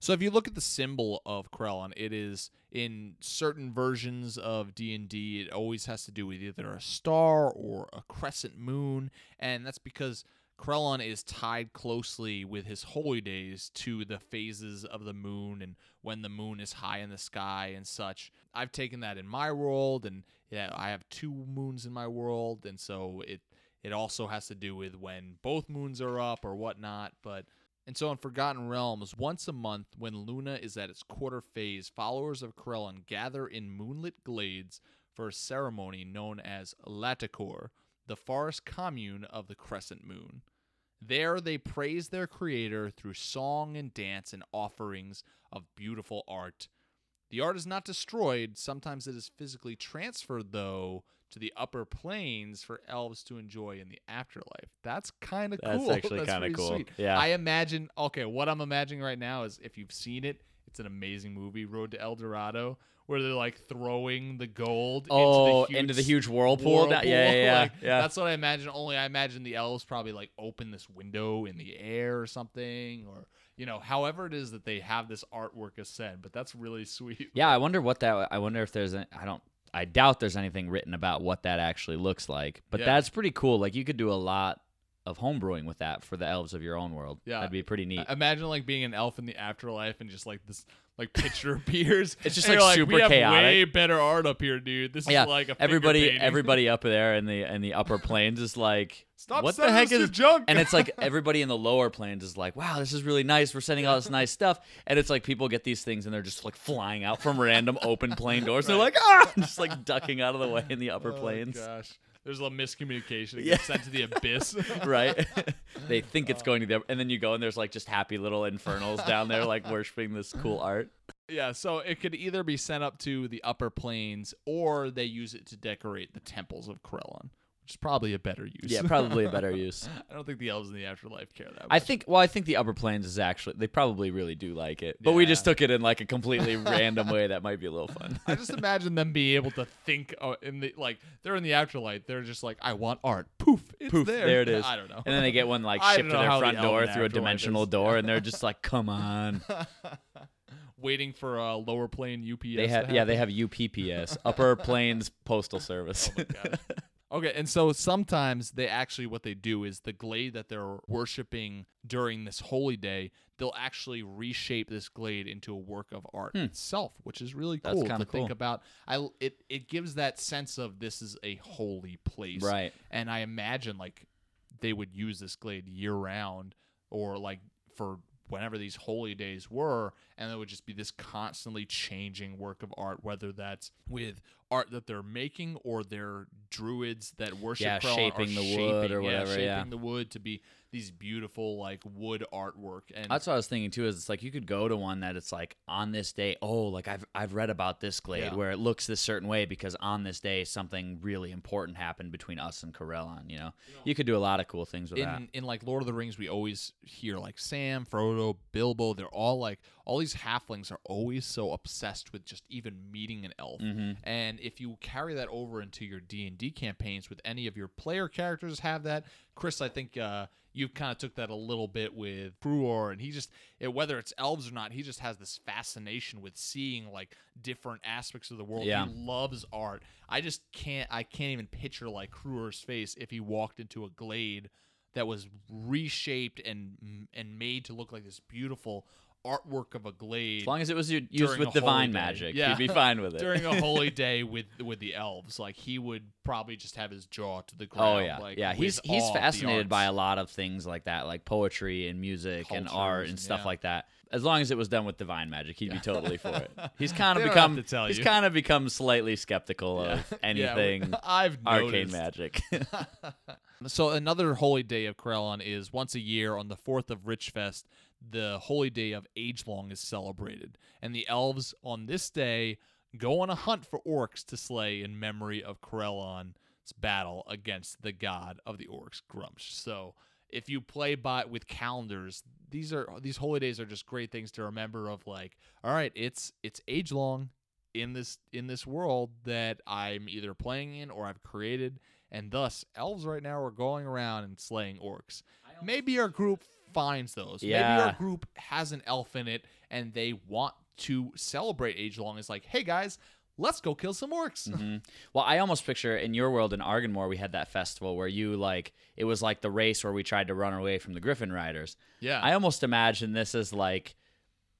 So if you look at the symbol of Corellon, it is in certain versions of D&D it always has to do with either a star or a crescent moon, and that's because Corellon is tied closely with his holy days to the phases of the moon and when the moon is high in the sky and such. I've taken that in my world and yeah, I have two moons in my world and so it it also has to do with when both moons are up or whatnot, but and so in Forgotten Realms, once a month, when Luna is at its quarter phase, followers of Corellon gather in moonlit glades for a ceremony known as Latikor, the forest commune of the crescent moon. There they praise their creator through song and dance and offerings of beautiful art. The art is not destroyed, sometimes it is physically transferred, though, to the upper planes for elves to enjoy in the afterlife. That's kind of cool. *laughs*
That's actually kinda cool.
sweet.
Yeah.
I imagine, okay, what I'm imagining right now is if you've seen it, it's an amazing movie, Road to El Dorado, where they're like throwing the gold
Oh,
into the huge,
into the huge whirlpool? That- yeah, yeah, yeah,
Like,
yeah.
That's what I imagine. Only I imagine the elves probably like open this window in the air or something, or you know, however it is that they have this artwork as said. But that's really *laughs* sweet.
Yeah, I wonder what that. I wonder if there's. A, I don't. I doubt there's anything written about what that actually looks like. But
Yeah.
that's pretty cool. Like you could do a lot of homebrewing with that for the elves of your own world.
Yeah.
that'd be pretty neat.
Imagine like being an elf in the afterlife and just like this like picture appears.
It's just,
and
like, super
we have
chaotic."
Way better art up here, dude. This
yeah,
is like a
everybody, everybody *laughs* up there in the in the upper planes is like,
Stop
what the heck is
junk?
And it's like *laughs* everybody in the lower planes is like, wow, this is really nice. We're sending all this nice stuff, and it's like people get these things and they're just like flying out from random open plane doors. They're like, ah, *laughs* just like ducking out of the way in the upper
oh,
planes.
Gosh, there's a little miscommunication. It
Yeah.
gets sent to the abyss. *laughs*
right? *laughs* they think it's oh. going to the, and then you go and there's like just happy little infernals down there, like *laughs* worshiping this cool art.
Yeah, so it could either be sent up to the upper planes or they use it to decorate the temples of Corellon, which is probably a better use.
Yeah, probably a better *laughs* use.
I don't think the elves in the afterlife care that much.
I think. Well, I think the upper planes is actually they probably really do like it, but we just took it in like a completely *laughs* random way that might be a little fun.
I just imagine them being able to think uh, in the like they're in the afterlife. They're just like, I want art. Poof, it's
Poof,
there.
there it *laughs* is.
I don't know.
And then they get one like shipped to their
how the
front door through a dimensional
is.
door, and they're just like, "Come on!"
Waiting for a lower plane UPS.
They have yeah, they have UPPS, Upper Plains Postal Service.
Oh my God. Okay, and so sometimes they actually what they do is the glade that they're worshiping during this holy day, they'll actually reshape this glade into a work of art itself, which is really
Hmm.
Cool to
kinda
think about. I it it gives that sense of this is a holy place,
Right.
And I imagine like they would use this glade year round or like for whenever these holy days were and it would just be this constantly changing work of art whether that's with art that they're making or their druids that worship
Yeah,
Krell
shaping the wood or whatever, yeah,
shaping
yeah.
the wood to be these beautiful like wood artwork and
That's what I was thinking too. Is it's like you could go to one that it's like on this day. Oh, like I've I've read about this glade
Yeah.
where it looks this certain way because on this day something really important happened between us and Corellon. You know, you could do a lot of cool things with that.
in in like Lord of the Rings, we always hear like Sam, Frodo, Bilbo. They're all like all these halflings are always so obsessed with just even meeting an elf.
Mm-hmm.
And if you carry that over into your D and D campaigns, with any of your player characters have that, Chris, I think uh, you kind of took that a little bit with Bruor, and he just it, whether it's elves or not, he just has this fascination with seeing like different aspects of the world.
Yeah.
He loves art. I just can't I can't even picture like Kruer's face if he walked into a glade that was reshaped and and made to look like this beautiful artwork of a glade
As long as it was used with divine magic,
Yeah.
you'd be fine with it.
during a holy *laughs* day with with the elves. Like he would probably just have his jaw to the oh, ground.
Oh yeah,
like,
yeah. He's he's
awe of the
fascinated by a lot of things like that, like poetry and music and art and stuff
yeah.
like that. As long as it was done with divine magic, he'd be totally for it. *laughs* He's kind of become
to tell
he's kind of become slightly skeptical
Yeah.
of *laughs* anything
I've
arcane
noticed.
magic.
So another holy day of Corellon is once a year on the fourth of Richfest. The holy day of Agelong is celebrated, and the elves on this day go on a hunt for orcs to slay in memory of Corellon's battle against the god of the orcs, Gruumsh. So if you play by with calendars, these are these holy days are just great things to remember. Of like, all right, it's it's age long in this in this world that I'm either playing in or I've created, and thus elves right now are going around and slaying orcs. Maybe our group finds those. Maybe our group has an elf in it and they want to celebrate age long. It's like, hey guys, let's go kill some orcs.
Mhm. Well, I almost picture in your world in Argonmore, we had that festival where you like it was like the race where we tried to run away from the Griffin Riders.
Yeah.
I almost imagine this as like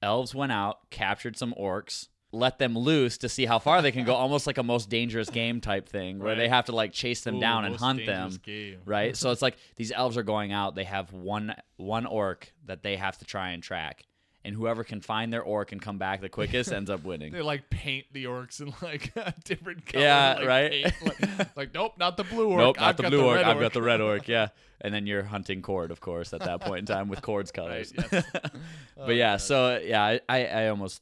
elves went out, captured some orcs, let them loose to see how far they can go, almost like a most dangerous game type thing where they have to like chase them
Ooh,
down and hunt them.
game.
Right? so it's like *laughs* these elves are going out, they have one one orc that they have to try and track. And whoever can find their orc and come back the *laughs* quickest ends up winning.
They like paint the orcs in like *laughs* different colors.
Yeah,
like,
right?
paint, like, like, nope, not the blue orc.
Nope, not
I've
the
got
blue orc.
red
I've got the red orc. Yeah, and then you're hunting cord, of course, at that point in time with cord's colors.
Right, yes.
but oh, yeah, so yeah, I, I almost,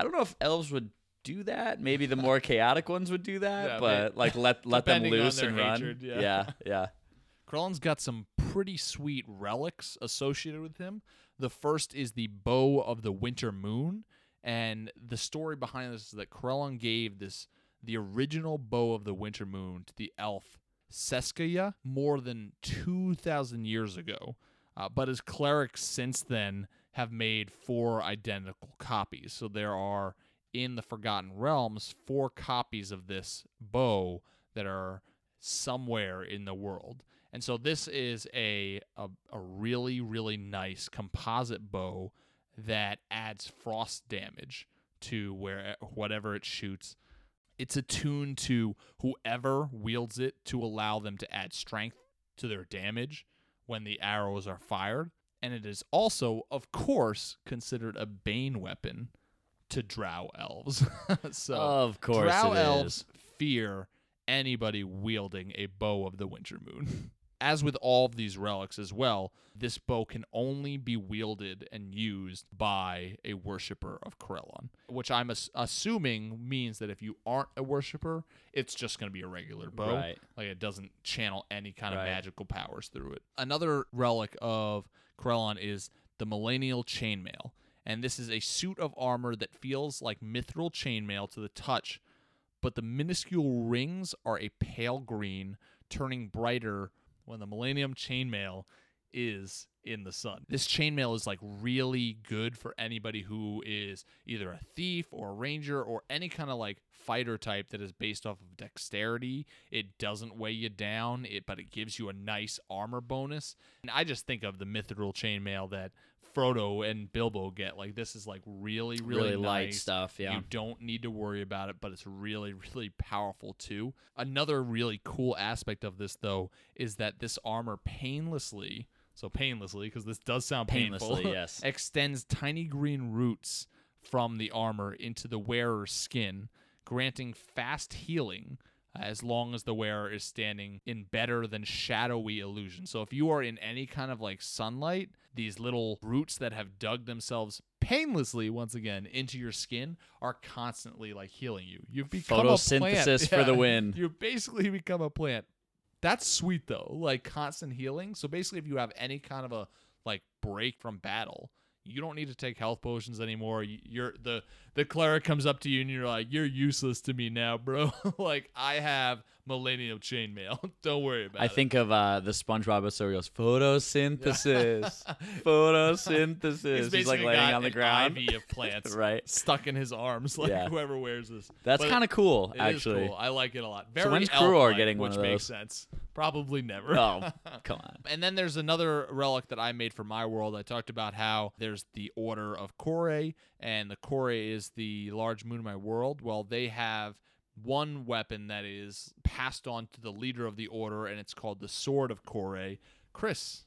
I don't know if elves would do that. Maybe the more chaotic ones would do that,
Yeah,
but like let let them loose
their
and run.
yeah.
yeah, yeah. *laughs*
Corellon's got some pretty sweet relics associated with him. The first is the bow of the winter moon, and the story behind this is that Corellon gave this the original bow of the winter moon to the elf Seskaya more than two thousand years ago, uh, but his clerics since then have made four identical copies. So there are in the Forgotten Realms four copies of this bow that are somewhere in the world. And so this is a, a a really really nice composite bow that adds frost damage to where whatever it shoots. It's attuned to whoever wields it to allow them to add strength to their damage when the arrows are fired. And it is also, of course, considered a bane weapon to drow elves. *laughs* so
Of course
drow elves
is.
fear anybody wielding a bow of the winter moon. *laughs* as with all of these relics as well, this bow can only be wielded and used by a worshiper of Corellon, which I'm as- assuming means that if you aren't a worshiper, it's just going to be a regular bow.
Right.
Like it doesn't channel any kind of magical powers through it. Another relic of Corellon is the Millennial Chainmail. And this is a suit of armor that feels like mithril chainmail to the touch, but the minuscule rings are a pale green, turning brighter when the Millennium Chainmail is in the sun. This chainmail is like really good for anybody who is either a thief or a ranger or any kind of like fighter type that is based off of dexterity. It doesn't weigh you down, it but it gives you a nice armor bonus. And I just think of the mithril chainmail that Frodo and Bilbo get. Like this is like really really,
Really light stuff, yeah.
You don't need to worry about it, but it's really, really powerful too. Another really cool aspect of this, though, is that this armor painlessly, so painlessly, because this does sound painful, *laughs*
yes.
extends tiny green roots from the armor into the wearer's skin, granting fast healing as long as the wearer is standing in better than shadowy illusion. So if you are in any kind of like sunlight, these little roots that have dug themselves painlessly once again into your skin are constantly like healing you. You've become a
Photosynthesis
plant.
for the win. *laughs*
You basically become a plant. That's sweet though. Like constant healing. So basically if you have any kind of a like break from battle, you don't need to take health potions anymore. You- You're the the cleric comes up to you and you're like, "You're useless to me now, bro." *laughs* like I have Millennium Chainmail. *laughs* don't worry about
I
it.
I think of uh, the SpongeBob episode goes photosynthesis, *laughs* photosynthesis.
He's
He's, like laying
got
on the ground.
ivy of plants
Right.
stuck in his arms. Like
Yeah.
whoever wears this.
That's kind of cool, actually.
cool. I like it a lot. Very
when's
elf-like,
Kruor getting one
which
of
makes sense. Probably never.
Oh, *laughs* come on.
And then there's another relic that I made for my world. I talked about how there's the Order of Kore, and the Kore is the large moon of my world. Well, they have one weapon that is passed on to the leader of the order, and it's called the Sword of Kore. Chris,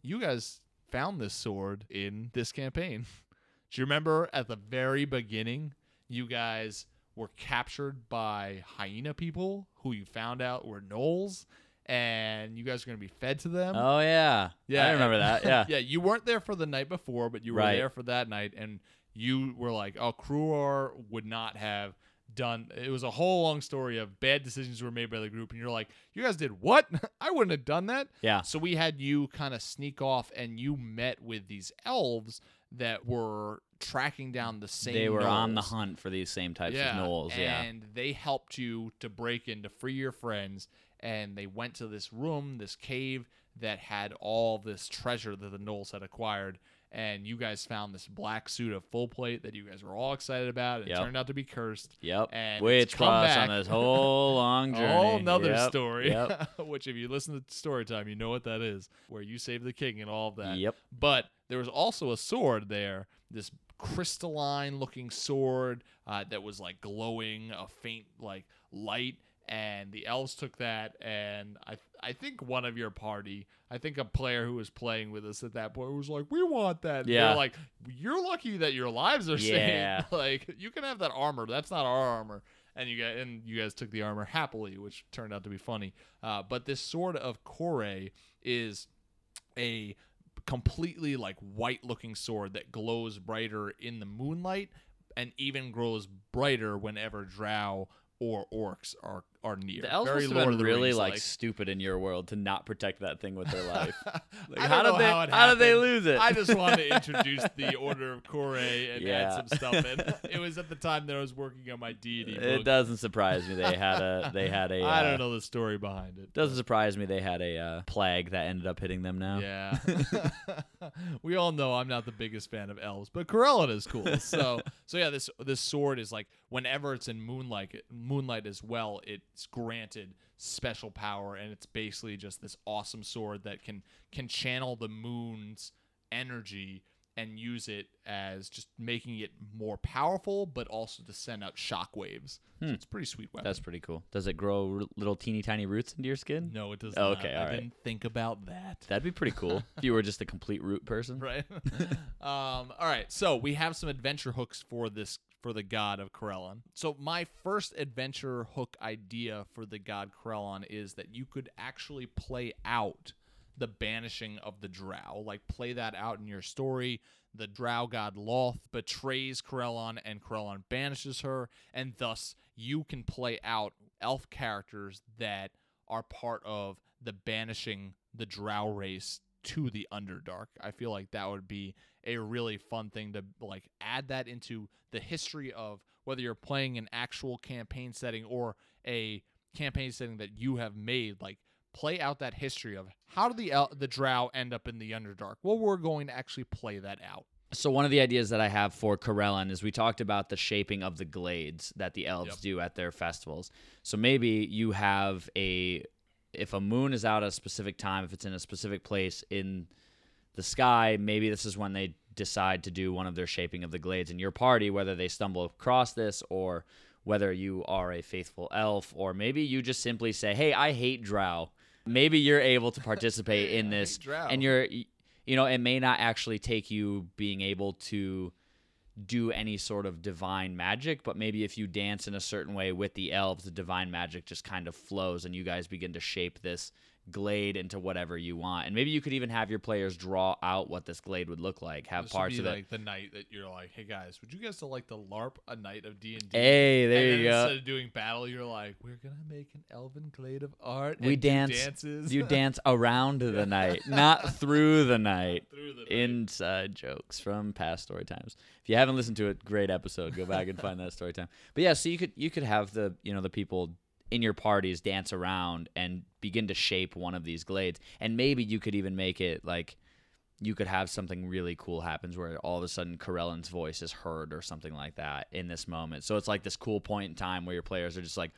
you guys found this sword in this campaign. *laughs* Do you remember at the very beginning, you guys were captured by hyena people who you found out were gnolls, and you guys are going to be fed to them?
Oh yeah, yeah. I remember that. *laughs* Yeah.
yeah, you weren't there for the night before, but you were
Right.
there for that night, and you were like, "Oh, Kruor would not have done." It was a whole long story of bad decisions were made by the group, and you're like, "You guys did what? *laughs* I wouldn't have done that."
Yeah.
So we had you kind of sneak off, and you met with these elves that were tracking down the same.
They were on the hunt for these same types
yeah,
of gnolls. Yeah.
And they helped you to break in to free your friends. And they went to this room, this cave that had all this treasure that the gnolls had acquired. And you guys found this black suit of full plate that you guys were all excited about. It
Yep.
turned out to be cursed.
Yep.
And come
cross on this whole long *laughs* journey.
A whole nother
Yep,
story,
Yep. *laughs*
which if you listen to story time, you know what that is, where you save the king and all of that.
Yep.
But there was also a sword there, this crystalline looking sword uh, that was like glowing, a faint like light. And the elves took that, and I I think one of your party, I think a player who was playing with us at that point was like, "We want that." And they were
Yeah.
like you're lucky that your lives are
Yeah.
saved. *laughs* like you can have that armor. That's not our armor and you guys and you guys took the armor happily, which turned out to be funny. Uh, but this sword of Kore is a completely like white looking sword that glows brighter in the moonlight and even grows brighter whenever drow or orcs are are near.
The elves
Very
must have been really
Rings
like, stupid in your world to not protect that thing with their life. *laughs* Like, how did they?
how
how did they lose it?
I just wanted to *laughs* introduce the Order of Kore and
Yeah.
add some stuff in. *laughs* It was at the time that I was working on my deity
it doesn't surprise me they had a they had a.
I
uh,
don't know the story behind it.
Doesn't surprise me they had a uh, plague that ended up hitting them now.
Yeah. we all know I'm not the biggest fan of elves, but Corellon is cool. So so yeah, this this sword is like whenever it's in moonlight moonlight as well, it's granted special power and it's basically just this awesome sword that can can channel the moon's energy and use it as just making it more powerful but also to send out shockwaves. So it's a pretty sweet weapon.
That's pretty cool. Does it grow r- little teeny tiny roots into your skin?
no, it does
Oh,
not.
okay,
I
all right.
didn't think about that.
That'd be pretty cool *laughs* if you were just a complete root person.
right? *laughs* um, all right, so we have some adventure hooks for this for the god of Corellon. So my first adventure hook idea for the god Corellon is that you could actually play out the banishing of the drow. Like play that out in your story. The drow god Lolth betrays Corellon and Corellon banishes her, and thus you can play out elf characters that are part of the banishing the drow race to the underdark. I feel like that would be a really fun thing to like add that into the history of whether you're playing an actual campaign setting or a campaign setting that you have made like play out that history of how did the the drow end up in the underdark well we're going to actually play that out
So one of the ideas that I have for Corellon is we talked about the shaping of the glades that the elves
Yep.
do at their festivals. So maybe you have a if a moon is out at a specific time, if it's in a specific place in the sky, maybe this is when they decide to do one of their shaping of the glades in your party, whether they stumble across this or whether you are a faithful elf or maybe you just simply say, "Hey, I hate drow." Maybe you're able to participate in *laughs* this and you're you know, it may not actually take you being able to do any sort of divine magic, but maybe if you dance in a certain way with the elves, the divine magic just kind of flows and you guys begin to shape this glade into whatever you want. And maybe you could even have your players draw out what this glade would look like, have
this
parts of
be
it.
like the night that you're like hey guys would you guys like to larp a night of d&d
Hey, there
and
you go.
instead of doing battle you're like we're gonna make an elven glade of art
We
and
dance
dances
you *laughs* dance around the night, not through the *laughs* night.
through the night.
inside jokes from past story times. If you haven't listened to it, great episode. Go back and find that story time. But yeah, so you could you could have the you know the people in your parties dance around and begin to shape one of these glades, and maybe you could even make it like you could have something really cool happens where all of a sudden Corellon's voice is heard or something like that in this moment. So it's like this cool point in time where your players are just like,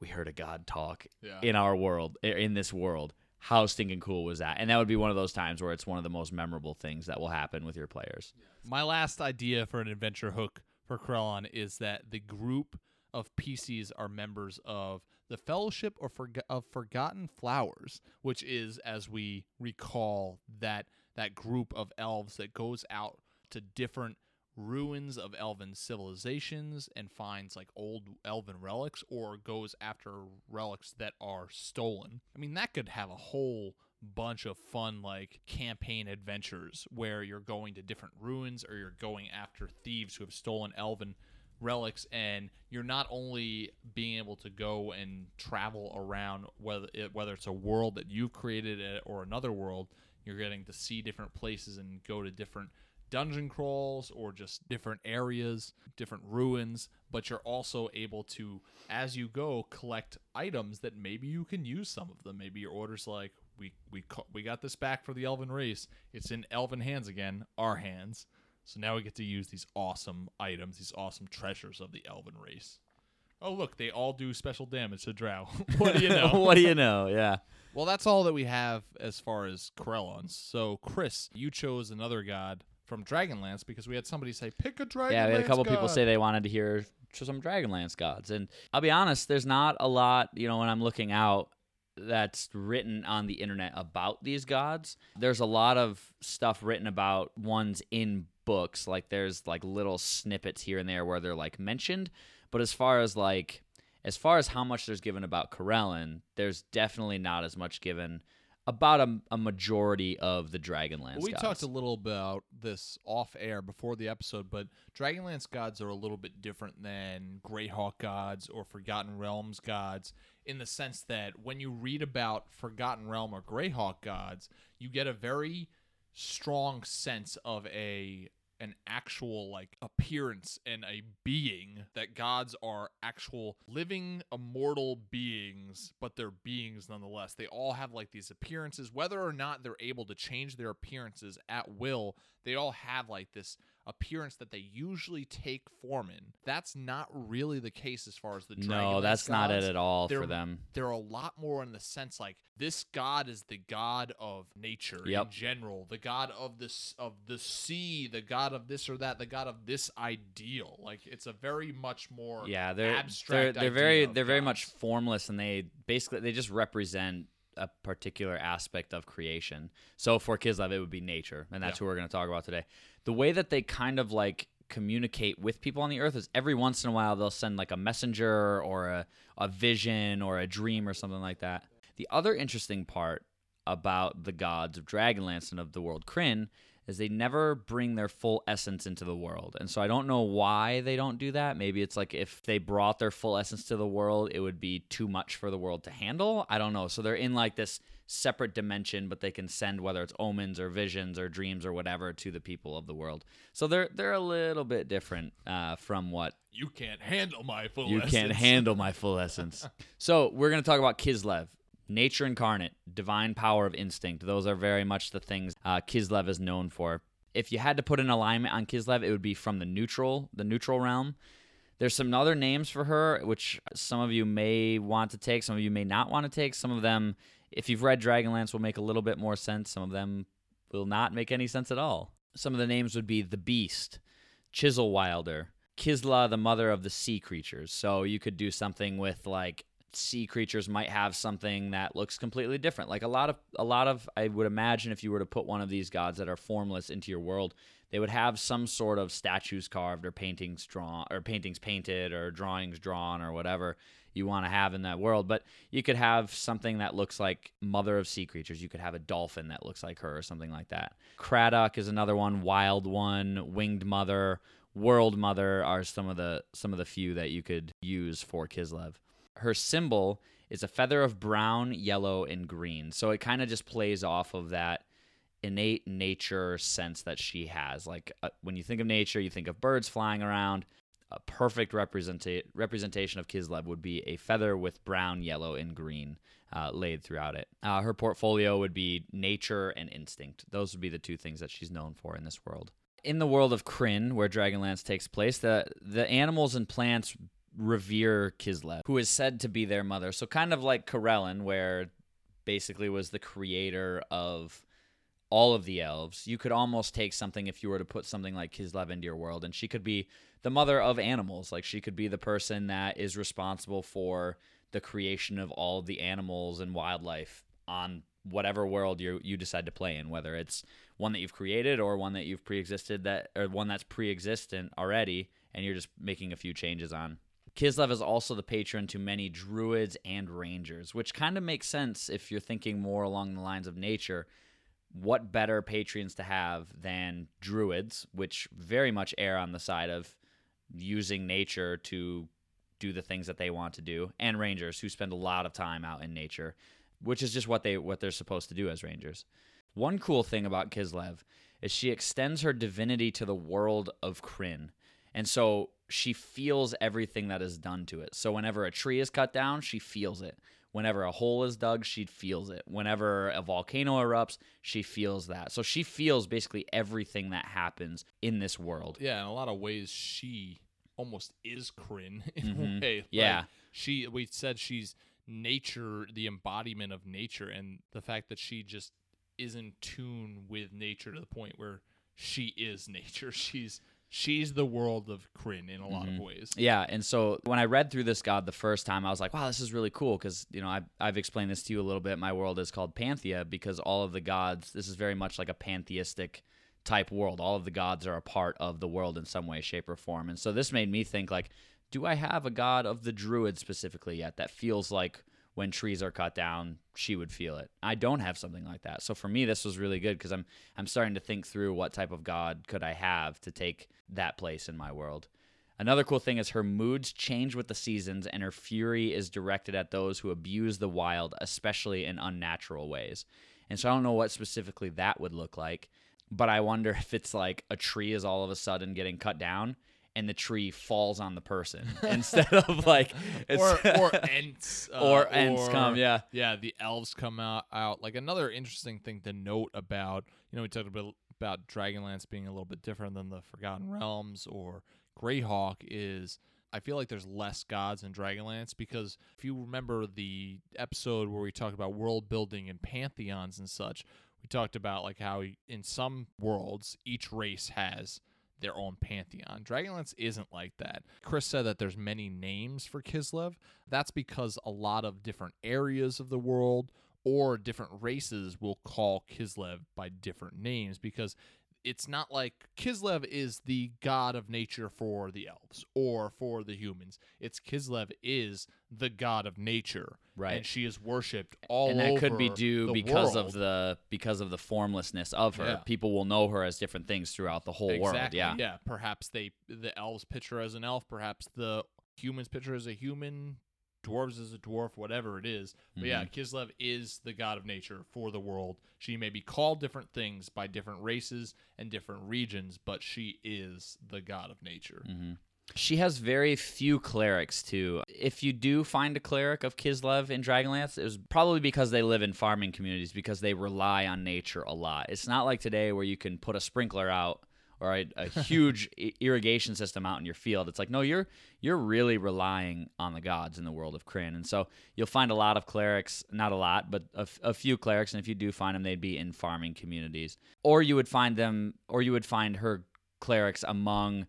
we heard a god talk
Yeah.
in our world, in this world. How stinking cool was that? And that would be one of those times where it's one of the most memorable things that will happen with your players.
My last idea for an adventure hook for Corellon is that the group of PCs are members of the Fellowship of, Forg- of Forgotten Flowers, which is, as we recall, that that group of elves that goes out to different ruins of elven civilizations and finds like old elven relics or goes after relics that are stolen. I mean, that could have a whole bunch of fun like campaign adventures where you're going to different ruins or you're going after thieves who have stolen elven relics and you're not only being able to go and travel around whether it, whether it's a world that you've created uh, or another world you're getting to see different places and go to different dungeon crawls or just different areas, different ruins, but you're also able to, as you go, collect items that maybe you can use some of them. Maybe your order's like, we we we got this back for the elven race. It's in elven hands again, our hands. So now we get to use these awesome items, these awesome treasures of the elven race. Oh look, they all do special damage to Drow. *laughs* what do you know? *laughs*
what do you know? Yeah.
Well, that's all that we have as far as Corellons. So, Chris, you chose another god from Dragonlance because we had somebody say, pick a Dragonlance
Yeah, we had a couple people
god."
say they wanted to hear some Dragonlance gods. And I'll be honest, there's not a lot, you know, when I'm looking out that's written on the internet about these gods. There's a lot of stuff written about ones in books. Like there's like little snippets here and there where they're like mentioned. But as far as like as far as how much there's given about Corellon, there's definitely not as much given about a, a majority of the Dragonlance
we
gods.
talked a little about this off air before the episode, but Dragonlance gods are a little bit different than Greyhawk gods or Forgotten Realms gods in the sense that when you read about Forgotten Realm or Greyhawk gods, you get a very strong sense of a an actual like appearance and a being that gods are actual living immortal beings but they're beings nonetheless. They all have like these appearances. Whether or not they're able to change their appearances at will they all have like this appearance that they usually take form in that's not really the case as far as the
no,
Dragonlance
that's not it at all
they're-
for them.
they're a lot more in the sense like this god is the god of nature in general the god of this of the sea the god of this or that the god of this ideal. Like it's a very much more
yeah they're
abstract
they're, they're very they're very much formless and they basically they just represent a particular aspect of creation so for Chislev it would be nature and that's
Yeah.
who we're going to talk about today the way that they kind of like communicate with people on the earth is every once in a while they'll send like a messenger or a, a vision or a dream or something like that. The other interesting part about the gods of Dragonlance and of the world Krynn is they never bring their full essence into the world. And so I don't know why they don't do that. Maybe it's like if they brought their full essence to the world, it would be too much for the world to handle. I don't know. So they're in like this separate dimension, but they can send whether it's omens or visions or dreams or whatever to the people of the world. So they're they're a little bit different uh, from what
You can't handle my full
you can't handle my full essence. *laughs* so we're gonna talk about Chislev, nature incarnate, divine power of instinct. Those are very much the things uh, Chislev is known for. If you had to put an alignment on Chislev, it would be from the neutral, the neutral realm. There's some other names for her, which some of you may want to take, some of you may not want to take. Some of them, if you've read Dragonlance, will make a little bit more sense. Some of them will not make any sense at all. Some of the names would be the Beast, Chisel Wilder, Kisla, the mother of the sea creatures. So you could do something with like sea creatures might have something that looks completely different. Like a lot of a lot of I would imagine if you were to put one of these gods that are formless into your world, they would have some sort of statues carved or paintings drawn or paintings painted or drawings drawn or whatever you want to have in that world. But you could have something that looks like mother of sea creatures. You could have a dolphin that looks like her or something like that. Craddock is another one, wild one, winged mother, world mother are some of the some of the few that you could use for Chislev her symbol is a feather of brown, yellow, and green. So it kind of just plays off of that innate nature sense that she has. Like uh, when you think of nature, you think of birds flying around. A perfect representa- representation of Chislev would be a feather with brown, yellow, and green uh, laid throughout it. Uh, her portfolio would be nature and instinct. Those would be the two things that she's known for in this world. In the world of Krynn, where Dragonlance takes place, the the animals and plants revere Chislev, who is said to be their mother. So kind of like Corellon, where basically was the creator of all of the elves. You could almost take something if you were to put something like Chislev into your world, and she could be the mother of animals. Like she could be the person that is responsible for the creation of all of the animals and wildlife on whatever world you you decide to play in, whether it's one that you've created or one that you've pre-existed that or one that's pre-existent already, and you're just making a few changes on. Chislev is also the patron to many druids and rangers, which kind of makes sense if you're thinking more along the lines of nature. What better patrons to have than druids, which very much err on the side of using nature to do the things that they want to do, and rangers who spend a lot of time out in nature, which is just what they what they're supposed to do as rangers. One cool thing about Chislev is she extends her divinity to the world of Krynn. And so she feels everything that is done to it. So whenever a tree is cut down, she feels it. Whenever a hole is dug, she feels it. Whenever a volcano erupts, she feels that. So she feels basically everything that happens in this world.
Yeah, in a lot of ways, she almost is Krynn *laughs* in
Mhm.
a way. Like,
Yeah.
she. We said she's nature, the embodiment of nature, and the fact that she just is in tune with nature to the point where she is *laughs* nature. She's she's the world of Krynn in a lot of
Mhm.
ways.
Yeah, and so when I read through this god the first time, I was like, "Wow, this is really cool." Because you know, I've, I've explained this to you a little bit. My world is called Panthea because all of the gods. This is very much like a pantheistic type world. All of the gods are a part of the world in some way, shape, or form. And so this made me think like, do I have a god of the druid specifically yet that feels like when trees are cut down, she would feel it. I don't have something like that. So for me, this was really good because I'm I'm starting to think through what type of god could I have to take that place in my world. Another cool thing is her moods change with the seasons, and her fury is directed at those who abuse the wild, especially in unnatural ways. And so I don't know what specifically that would look like, but I wonder *laughs* if it's like a tree is all of a sudden getting cut down and the tree falls on the person *laughs* instead of like it's
or or *laughs* ents uh,
or ents come, yeah.
yeah the elves come out out like another interesting thing to note about you know we talked about about dragonlance being a little bit different than the forgotten realms or greyhawk is i feel like there's less gods in dragonlance because if you remember the episode where we talked about world building and pantheons and such we talked about like how in some worlds each race has their own pantheon. Dragonlance isn't like that. Chris said that there's many names for Chislev. That's because a lot of different areas of the world or different races will call Chislev by different names because it's not like Chislev is the god of nature for the elves or for the humans. It's Chislev is the god of nature,
Right.
And she is worshipped all
and that could be due because
world.
of the because of the formlessness of her.
Yeah.
People will know her as different things throughout the whole world.
Exactly,
Yeah.
yeah. Perhaps they the elves picture her as an elf. Perhaps the humans picture her as a human. Dwarves is a dwarf, whatever it is. But yeah,
Mm-hmm.
Chislev is the god of nature for the world. She may be called different things by different races and different regions, but she is the god of nature.
Mm-hmm. She has very few clerics too. If you do find a cleric of Chislev in Dragonlance, it was probably because they live in farming communities because they rely on nature a lot. It's not like today where you can put a sprinkler out or a, a *laughs* huge irrigation system out in your field. It's like no, you're you're really relying on the gods in the world of Krynn, and so you'll find a lot of clerics. Not a lot, but a few clerics, and if you do find them, they'd be in farming communities, or you would find them, or you would find her clerics among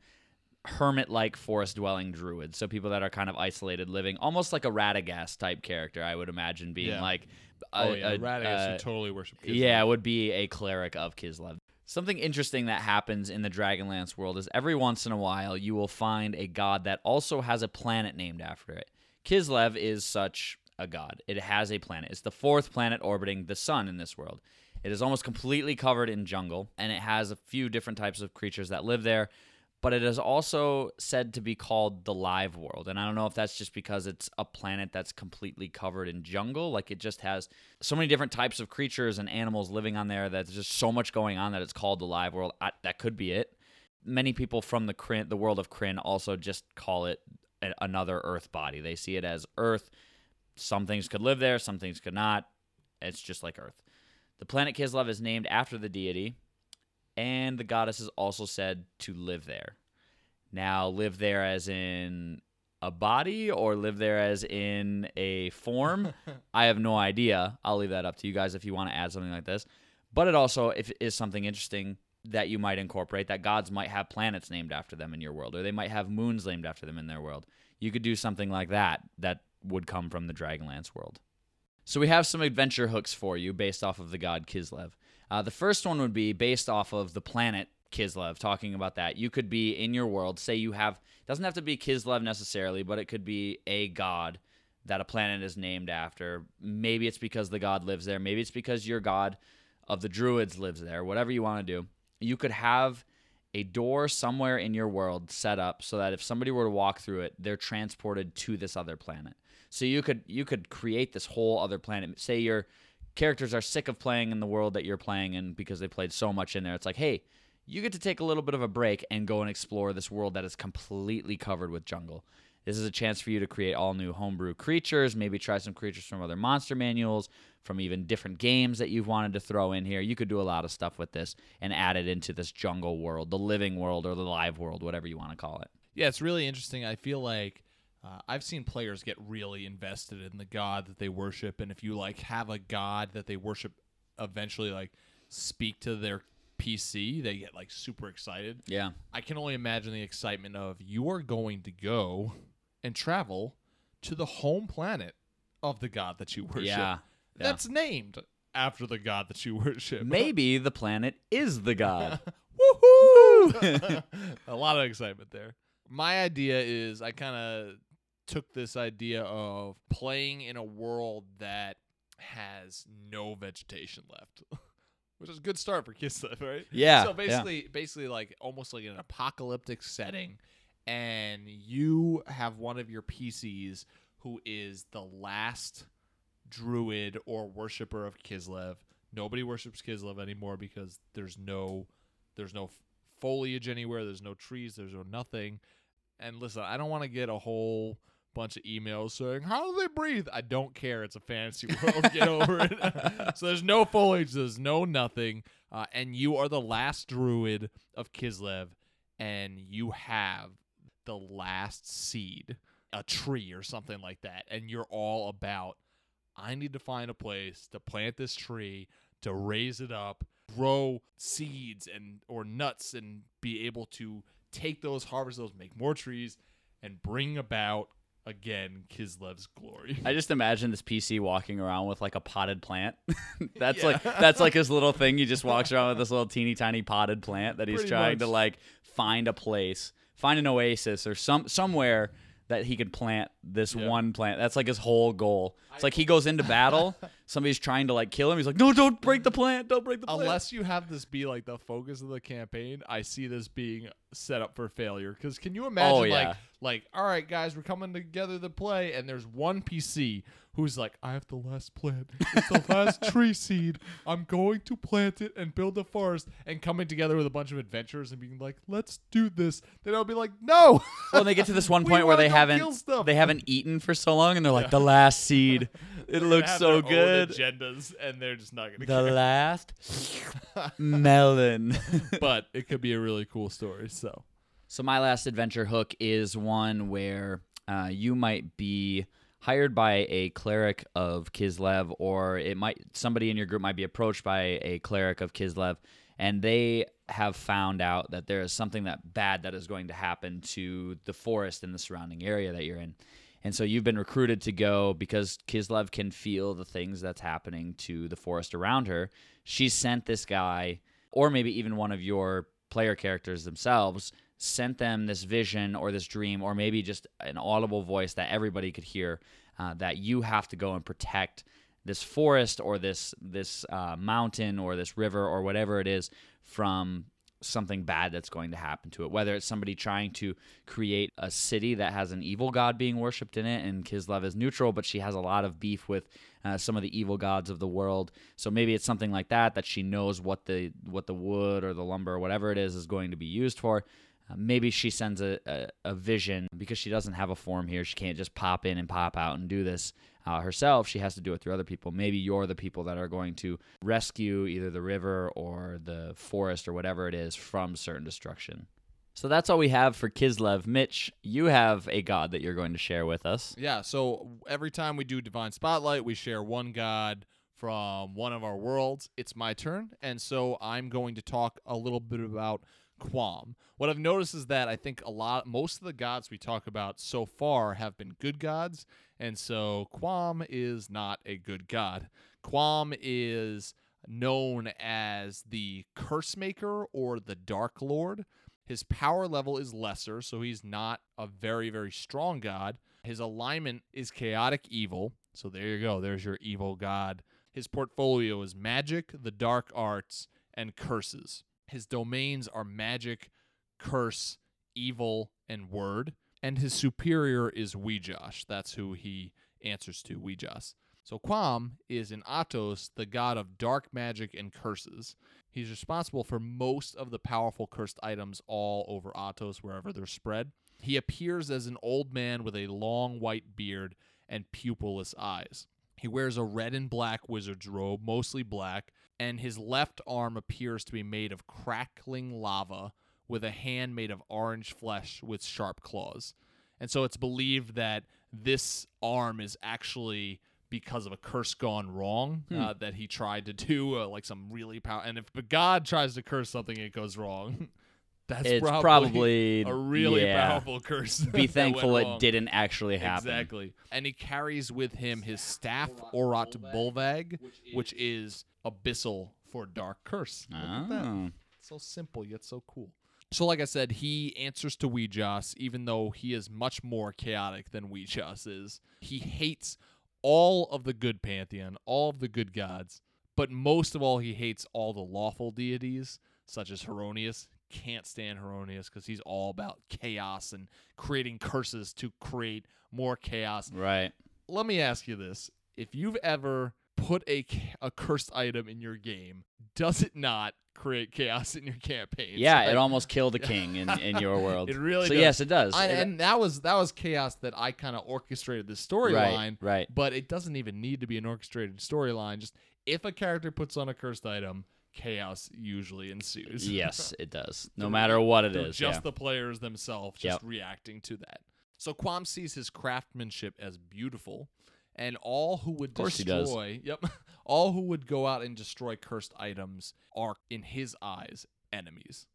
hermit like forest dwelling druids. So people that are kind of isolated living, almost like a Radagast type character, I would imagine being
Yeah.
like
oh
a-
yeah,
a-
Radagast
uh,
would totally worship Chislev.
yeah, would be a cleric of Chislev. Something interesting that happens in the Dragonlance world is every once in a while you will find a god that also has a planet named after it. Chislev is such a god. It has a planet. It's the fourth planet orbiting the sun in this world. It is almost completely covered in jungle, and it has a few different types of creatures that live there. But it is also said to be called the live world. And I don't know if that's just because it's a planet that's completely covered in jungle. Like it just has so many different types of creatures and animals living on there that there's just so much going on that it's called the live world. I, that could be it. Many people from the Krynn, the world of Krynn also just call it a, another Earth body. They see it as Earth. Some things could live there, some things could not. It's just like Earth. The planet Chislev is named after the deity, and the goddess is also said to live there. Now, live there as in a body or live there as in a form? *laughs* I have no idea. I'll leave that up to you guys if you want to add something like this. But it also if is something interesting that you might incorporate that gods might have planets named after them in your world or they might have moons named after them in their world. You could do something like that that would come from the Dragonlance world. So we have some adventure hooks for you based off of the god Chislev. Uh, the first one would be based off of the planet Chislev, talking about that. You could be in your world, say you have, doesn't have to be Chislev necessarily, but it could be a god that a planet is named after. Maybe it's because the god lives there. Maybe it's because your god of the druids lives there. Whatever you want to do. You could have a door somewhere in your world set up so that if somebody were to walk through it, they're transported to this other planet. So you could you could create this whole other planet. Say your characters are sick of playing in the world that you're playing in because they played so much in there. It's like, hey, you get to take a little bit of a break and go and explore this world that is completely covered with jungle. This is a chance for you to create all new homebrew creatures, maybe try some creatures from other monster manuals, from even different games that you've wanted to throw in here. You could do a lot of stuff with this and add it into this jungle world, the living world or the live world, whatever you want to call it.
Yeah, it's really interesting. I feel like uh, I've seen players get really invested in the god that they worship, and if you like have a god that they worship, eventually like speak to their PC, they get like super excited.
Yeah.
I can only imagine the excitement of you are going to go and travel to the home planet of the god that you worship.
Yeah. Yeah.
That's named after the god that you worship. *laughs*
Maybe the planet is the god. *laughs*
Woohoo! *laughs* a lot of excitement there. My idea is I kind of took this idea of playing in a world that has no vegetation left. *laughs* Which is a good start for Chislev, *laughs* right?
Yeah,
So
yeah.
basically basically like almost like an apocalyptic setting and you have one of your PCs who is the last druid or worshiper of Chislev. Nobody worships Chislev anymore because there's no there's no foliage anywhere, there's no trees, there's no nothing. And listen, I don't want to get a whole bunch of emails saying, "How do they breathe?" I don't care. It's a fantasy *laughs* world. get over it. *laughs* so there's no foliage, there's no nothing, uh, and you are the last druid of Chislev, and you have the last seed, a tree or something like that, and you're all about. I need to find a place to plant this tree, to raise it up, grow seeds and or nuts, and be able to take those, harvest those, make more trees, and bring about again Chislev's glory.
I just imagine this PC walking around with like a potted plant. *laughs* that's like that's like his *laughs* little thing. He just walks around with this little teeny tiny potted plant that he's
Pretty
trying to like find a place, find an oasis or some somewhere that he could plant this
Yeah.
one plant. That's like his whole goal. It's like he goes into battle, *laughs* somebody's trying to like kill him. He's like, "No, don't break the plant. Don't break the plant."
Unless you have this be like the focus of the campaign, I see this being set up for failure. Because can you imagine,
Oh, yeah.
like, like, all right, guys, we're coming together to play, and there's one PC who's like, I have the last plant. It's the last *laughs* tree seed. I'm going to plant it and build a forest, and coming together with a bunch of adventurers and being like, let's do this. Then I'll be like, no.
well, they get to this *laughs* one point where they haven't
stuff.
they haven't eaten for so long, and they're like, "The last seed. *laughs* It looks
have
so
their own
good."
agendas, and they're just not gonna.
The
care.
last melon.
but it could be a really cool story. So
So my last adventure hook is one where uh, you might be hired by a cleric of Chislev, or it might somebody in your group might be approached by a cleric of Chislev, and they have found out that there is something that bad that is going to happen to the forest in the surrounding area that you're in. And so you've been recruited to go because Chislev can feel the things that's happening to the forest around her. She sent this guy, or maybe even one of your player characters themselves, sent them this vision or this dream, or maybe just an audible voice that everybody could hear uh, that you have to go and protect this forest or this this uh, mountain or this river or whatever it is from something bad that's going to happen to it. Whether it's somebody trying to create a city that has an evil god being worshipped in it, and Chislev is neutral, but she has a lot of beef with uh, some of the evil gods of the world. So maybe it's something like that that she knows what the what the wood or the lumber or whatever it is is going to be used for. Uh, maybe she sends a, a, a vision because she doesn't have a form here. She can't just pop in and pop out and do this uh, herself. She has to do it through other people. Maybe you're the people that are going to rescue either the river or the forest or whatever it is from certain destruction. So that's all we have for Chislev. Mitch, you have a god that you're going to share with us.
Yeah, so every time we do Divine Spotlight, we share one god from one of our worlds. It's my turn, and so I'm going to talk a little bit about Quam. What I've noticed is that I think a lot most of the gods we talk about so far have been good gods, and so Quam is not a good god. Quam is known as the curse maker or the dark lord. His power level is lesser, so he's not a very, very strong god. His alignment is chaotic evil. So there you go. There's your evil god. His portfolio is magic, the dark arts, and curses. His domains are magic, curse, evil, and word. And his superior is Wee Jas. That's who he answers to, Wee Jas. So Quam is in Atos, the god of dark magic and curses. He's responsible for most of the powerful cursed items all over Atos, wherever they're spread. He appears as an old man with a long white beard and pupilless eyes. He wears a red and black wizard's robe, mostly black, and his left arm appears to be made of crackling lava with a hand made of orange flesh with sharp claws. And so it's believed that this arm is actually because of a curse gone wrong uh, that he tried to do, uh, like some really power. And if god tries to curse something, it goes wrong. *laughs* That's
It's
probably,
probably- *laughs*
a really
yeah.
powerful curse. *laughs*
Be thankful it didn't actually happen.
Exactly. And he carries with him his staff, Orat Bulvag, which is abyssal for dark curse. Look at that.
Oh.
So simple yet so cool. So, like I said, he answers to Wee Jas, even though he is much more chaotic than Wee Jas is. He hates all of the good pantheon, all of the good gods, but most of all, he hates all the lawful deities, such as Heironeous. Can't stand Heironeous because he's all about chaos and creating curses to create more chaos
Right.
let me ask you this: If you've ever put a a cursed item in your game, does it not create chaos in your campaign?
Yeah, it almost killed a king in, in *laughs* your world.
It really
So
does.
yes, it does.
I,
It-
and that was that was chaos that I kind of orchestrated the storyline.
right. right.
But it doesn't even need to be an orchestrated storyline. Just if a character puts on a cursed item, chaos usually ensues.
yes, it *laughs* does. No matter what it is.
Just
yeah.
the players themselves just
Yep.
reacting to that. So Quam sees his craftsmanship as beautiful, and all who would
course he does.
destroy, yep, *laughs* all who would go out and destroy cursed items are, in his eyes, enemies.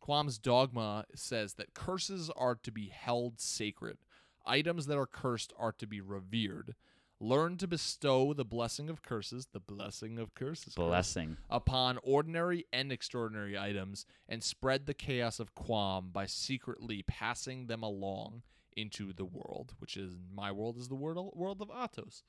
Quam's dogma says that curses are to be held sacred. Items that are cursed are to be revered. Learn to bestow the blessing of curses, the blessing of curses,
Blessing.
upon ordinary and extraordinary items, and spread the chaos of Quam by secretly passing them along into the world, which is my world is the world world of Atos.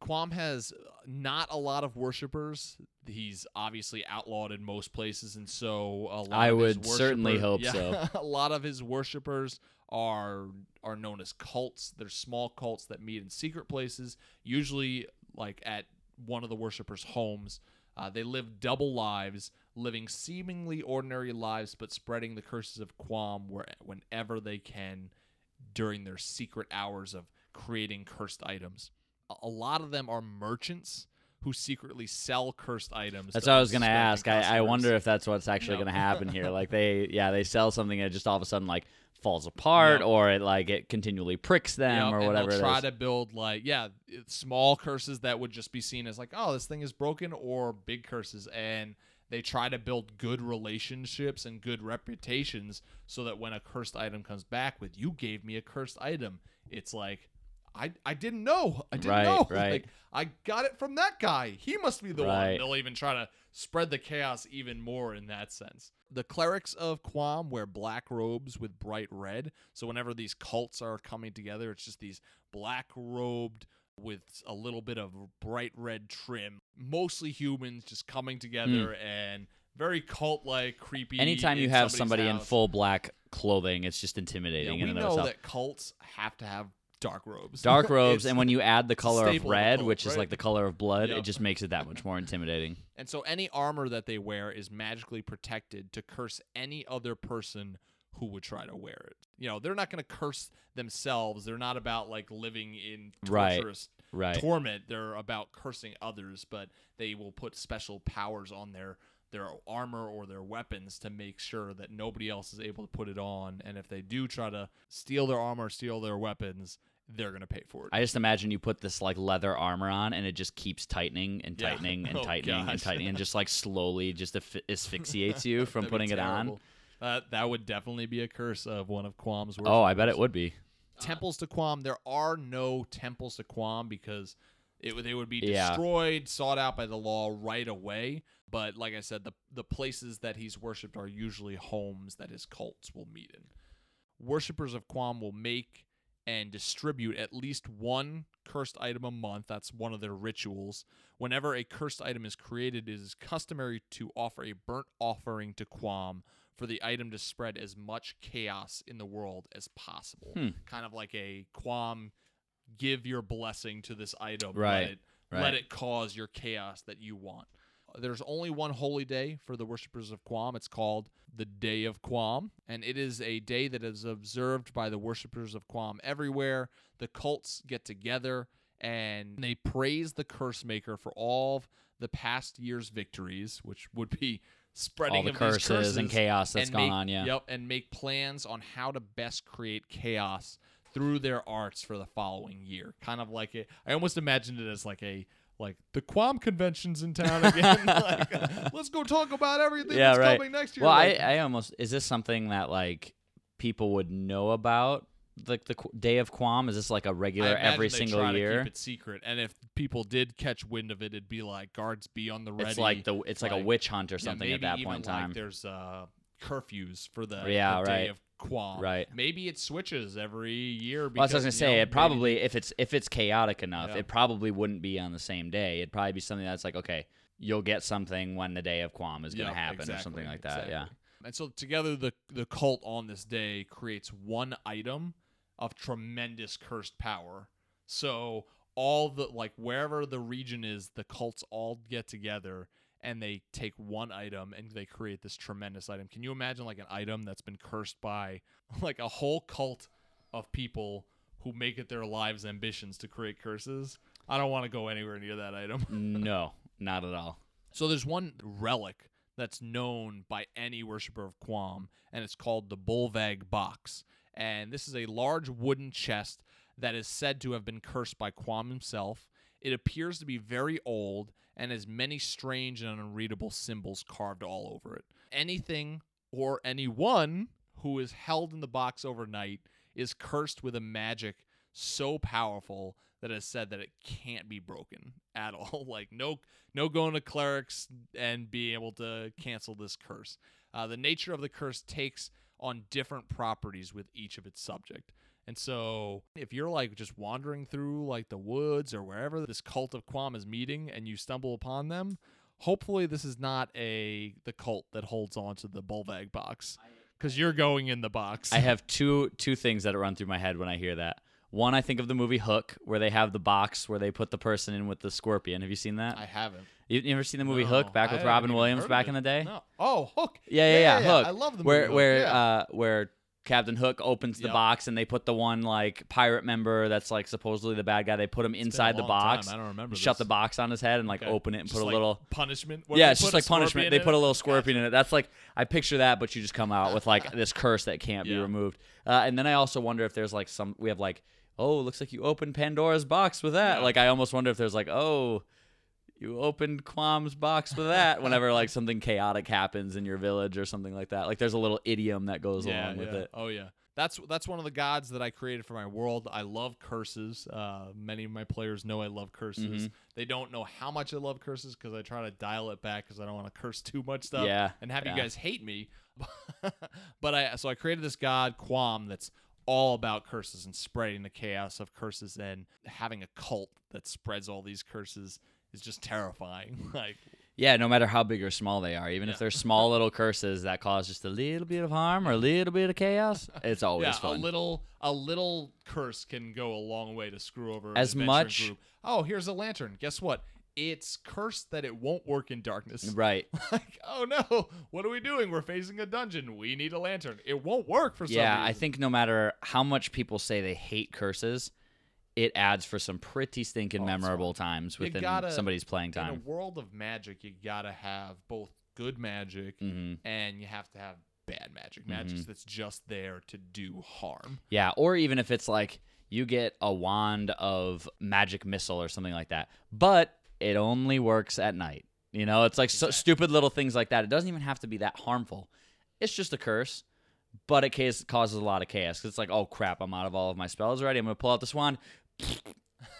Quam has uh, not a lot of worshippers. He's obviously outlawed in most places, and so a lot
I
of his
would certainly hope
yeah,
so. *laughs*
a lot of his worshippers are are known as cults. They're small cults that meet in secret places, usually like at one of the worshippers' homes. Uh, they live double lives, living seemingly ordinary lives, but spreading the curses of Quam where, whenever they can during their secret hours of creating cursed items. A- lot of them are merchants who secretly sell cursed items.
That's what I was gonna ask. I, I wonder if that's what's actually
No.
gonna *laughs* happen here. Like they, yeah, they sell something and it just all of a sudden like falls apart,
Yep.
or it like it continually pricks them,
Yep,
or
and
whatever.
They'll try to build like yeah, small curses that would just be seen as like oh this thing is broken, or big curses, and they try to build good relationships and good reputations so that when a cursed item comes back with you gave me a cursed item, it's like. I, I didn't know. I didn't
Right,
know. *laughs*
right.
Like I got it from that guy. He must be the one. They'll even try to spread the chaos even more in that sense. The clerics of Quam wear black robes with bright red. So whenever these cults are coming together, it's just these black robed with a little bit of bright red trim. Mostly humans just coming together hmm. and very cult like, creepy.
Anytime you have somebody in full black clothing, it's just
Yeah,
intimidating
we
in
know
itself.
that cults have to have dark robes.
Dark *laughs* robes, and when you add the color of
staple of a
red,
cult,
which is
right?
like the color of blood,
Yep.
it just makes it that much more intimidating. *laughs*
And so any armor that they wear is magically protected to curse any other person who would try to wear it. You know, they're not going to curse themselves. They're not about like living in
Right.
torturous
Right.
torment. They're about cursing others, but they will put special powers on their their armor or their weapons to make sure that nobody else is able to put it on. And if they do try to steal their armor, steal their weapons, they're going to pay for it.
I just imagine you put this like leather armor on, and it just keeps tightening and
Yeah.
tightening *laughs* and
Oh,
tightening and tightening, and just like slowly just asphy- *laughs* asphyxiates you from putting it on.
Terrible. Uh, that would definitely be a curse of one of Quam's
Oh, I bet it would be.
temples to Quam. There are no temples to Quam because it would- they would be
Yeah.
destroyed, sought out by the law right away. But like I said, the the places that he's worshipped are usually homes that his cults will meet in. Worshippers of Quam will make and distribute at least one cursed item a month. That's one of their rituals. Whenever a cursed item is created, it is customary to offer a burnt offering to Quam for the item to spread as much chaos in the world as possible.
Hmm.
Kind of like a Quam give your blessing to this item.
Right,
Let it,
right.
let it cause your chaos that you want. There's only one holy day for the worshippers of Quam. It's called the Day of Quam, and it is a day that is observed by the worshippers of Quam everywhere. The cults get together and they praise the curse maker for all the past year's victories, which would be spreading
All the
of these
curses and chaos that's
and
gone
make-
on, yeah.
Yep, and make plans on how to best create chaos through their arts for the following year. Kind of like it. I almost imagined it as like a like the Quam conventions in town again. *laughs* like, uh, let's go talk about everything
yeah,
that's
right.
coming next year.
Well,
Like,
I, I almost is this something that like people would know about like the day of Quam? Is this like a regular every
they
single
try
year?
To keep it secret, and if people did catch wind of it, it'd be like guards be on the ready.
It's like the it's like, a witch hunt or
Yeah,
something at that point in
like
time.
there's uh, curfews for the,
Yeah,
the day
right.
of Quam.
Right.
Maybe it switches every year.
Well,
Because,
what I was gonna say.
know,
It
maybe-
probably if it's if it's chaotic enough,
Yeah.
it probably wouldn't be on the same day. It'd probably be something that's like, okay, you'll get something when the day of Quam is gonna happen or something like that. Yeah.
And so together the the cult on this day creates one item of tremendous cursed power. So all the like wherever the region is, the cults all get together and they take one item and they create this tremendous item. Can you imagine like an item that's been cursed by *laughs* like a whole cult of people who make it their lives ambitions to create curses? I don't want to go anywhere near that item. *laughs*
no, not at all.
So there's one relic that's known by any worshiper of Quam, and it's called the Bulvag Box. And this is a large wooden chest that is said to have been cursed by Quam himself. It appears to be very old and has many strange and unreadable symbols carved all over it. Anything or anyone who is held in the box overnight is cursed with a magic so powerful that has said that it can't be broken at all. *laughs* like no no going to clerics and being able to cancel this curse. Uh, the nature of the curse takes on different properties with each of its subject. And so if you're like just wandering through like the woods or wherever this cult of Quam is meeting and you stumble upon them, hopefully this is not a the cult that holds on to the Bulvag box because you're going in the box.
I have two two things that run through my head when I hear that. One, I think of the movie Hook, where they have the box where they put the person in with the scorpion. Have you seen that?
I haven't.
You, you ever seen the movie
No,
Hook back
I
with Robin Williams back in the day?
No. Oh, Hook.
Yeah, yeah, yeah. Hook.
I love the movie.
where
Hook,
where
yeah.
uh where Captain Hook opens the
Yep.
box and they put the one like pirate member that's like supposedly the bad guy. They put him
It's
inside the
long time.
box.
I don't remember.
Shut the box on his head and like
Okay.
open it and
Just
put a
like
little.
punishment. What,
Yeah, it's just like punishment. They put a little scorpion in it. That's like I picture that, but you just come out with like *laughs* this curse that can't be removed. Uh, and then I also wonder if there's like some we have like oh looks like you opened Pandora's box with that.
Yeah.
Like I almost wonder if there's like oh you opened Quam's box with that *laughs* whenever like something chaotic happens in your village or something like that. Like there's a little idiom that goes
yeah,
along with
yeah.
it.
Oh yeah. That's that's one of the gods that I created for my world. I love curses. Uh, many of my players know I love curses.
Mm-hmm.
They don't know how much I love curses because I try to dial it back because I don't want to curse too much stuff.
Yeah,
and have
yeah.
you guys hate me. *laughs* but I so I created this god Quam that's all about curses and spreading the chaos of curses and having a cult that spreads all these curses is just terrifying. *laughs* like
Yeah, no matter how big or small they are, even
Yeah.
if they're small little curses that cause just a little bit of harm or a little bit of chaos, it's *laughs* always
yeah,
fun.
a little a little curse can go a long way to screw over
As much-
Group. Oh, here's a lantern. Guess what? It's cursed that it won't work in darkness. *laughs*
right.
like, oh no, what are we doing? We're facing a dungeon. We need a lantern. It won't work for some
Yeah. I think no matter how much people say they hate curses, it adds for some pretty stinking
Oh,
memorable times within
gotta-
somebody's playing time.
in a world of magic, you gotta have both good magic
hmm
and you have to have bad magic.
Mm-hmm.
Magic that's just there to do harm.
Yeah, or even if it's like you get a wand of magic missile or something like that, but it only works at night. You know, it's like so stupid little things like that. It doesn't even have to be that harmful. It's just a curse, but it causes a lot of chaos. 'Cause it's like, oh crap, I'm out of all of my spells already. I'm gonna pull out this wand.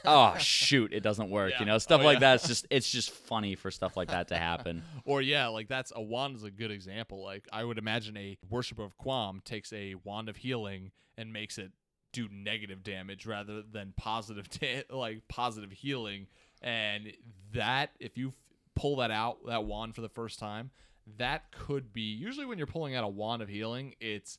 Oh shoot, it doesn't work.
Yeah.
You know, stuff
Oh,
like
yeah.
that. It's *laughs* just it's just funny for stuff like that to happen. *laughs*
Or yeah, like that's a wand is a good example. Like I would imagine a worshiper of Quam takes a wand of healing and makes it do negative damage rather than positive *laughs* da- like positive healing. And that if you f- pull that out that wand for the first time, that could be usually when you're pulling out a wand of healing, it's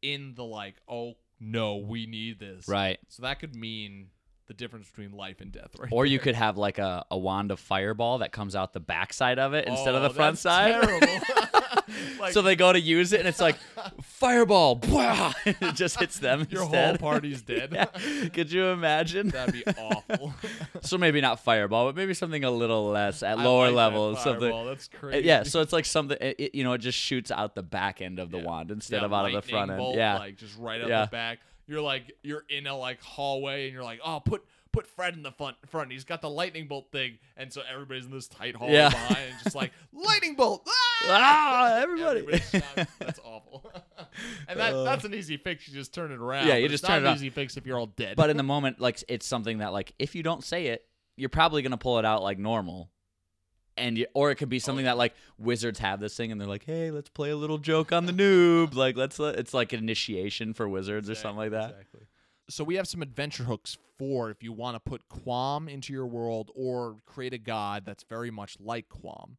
in the like, oh no, we need this.
Right.
So that could mean the difference between life and death, right?
Or you could have like a, a wand of fireball that comes out the backside of it instead of
Oh,
the front
that's
side.
terrible. *laughs* *laughs* Like-
so they go to use it and it's like fireball. Bwah! *laughs* it just hits them
Your
instead.
whole party's dead.
Yeah. Could you imagine?
That'd be awful.
so maybe not fireball, but maybe something a little less at
I
lower
like that
levels. Something.
fireball. That's
Uh,
crazy.
Yeah, so it's like something. It, it- you know, it just shoots out the back end of the
Yeah.
wand instead
Yeah,
of out of the
lightning
front end.
bolt,
yeah,
like just right out
Yeah.
the back. You're like you're in a like hallway, and you're like, oh, put put Fred in the front. Front. He's got the lightning bolt thing, and so everybody's in this tight hallway
Yeah.
behind, and just like *laughs* lightning bolt. Ah!
ah, everybody.
That's awful. *laughs* and that
Uh.
that's an easy fix. You just turn it around.
Yeah, you just turn
not
it
an
on.
easy fix if you're all dead.
but in the *laughs* moment, like it's something that like if you don't say it, you're probably gonna pull it out like normal. And you, or it could be something that like wizards have this thing and they're like, hey, let's play a little joke on the noob. Like let's let, it's like an initiation for wizards or something like that.
Exactly. So we have some adventure hooks for if you want to put Quam into your world or create a god that's very much like Quam.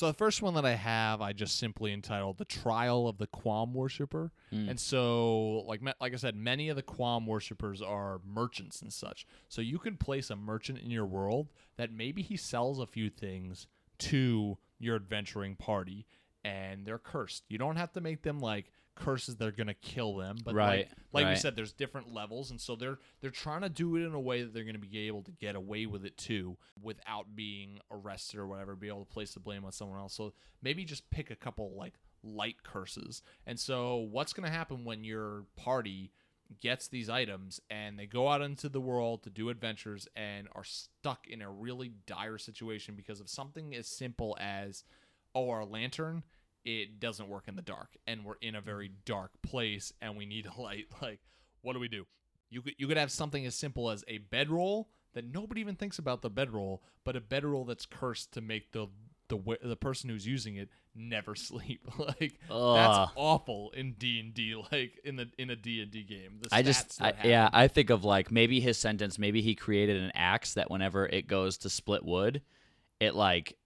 So the first one that I have, I just simply entitled "The Trial of the Quam Worshipper,"
Mm.
and so, like, like I said, many of the Quam worshippers are merchants and such. So you can place a merchant in your world that maybe he sells a few things to your adventuring party, and they're cursed. You don't have to make them like curses that are gonna kill them, but
Right,
like, like we said, there's different levels, and so they're they're trying to do it in a way that they're gonna be able to get away with it too, without being arrested or whatever. Be able to place the blame on someone else. So maybe just pick a couple like light curses. And so what's gonna happen when your party gets these items and they go out into the world to do adventures and are stuck in a really dire situation because of something as simple as oh our lantern it doesn't work in the dark and we're in a very dark place and we need a light *laughs* like what do we do You could you could have something as simple as a bedroll that nobody even thinks about the bedroll, but a bedroll that's cursed to make the the the person who's using it never *laughs* sleep. *laughs* like
Ugh.
that's awful in D and D. Like in the in a D and D game.
I just, I, yeah. I think of like maybe his sentence. Maybe he created an axe that whenever it goes to split wood, it like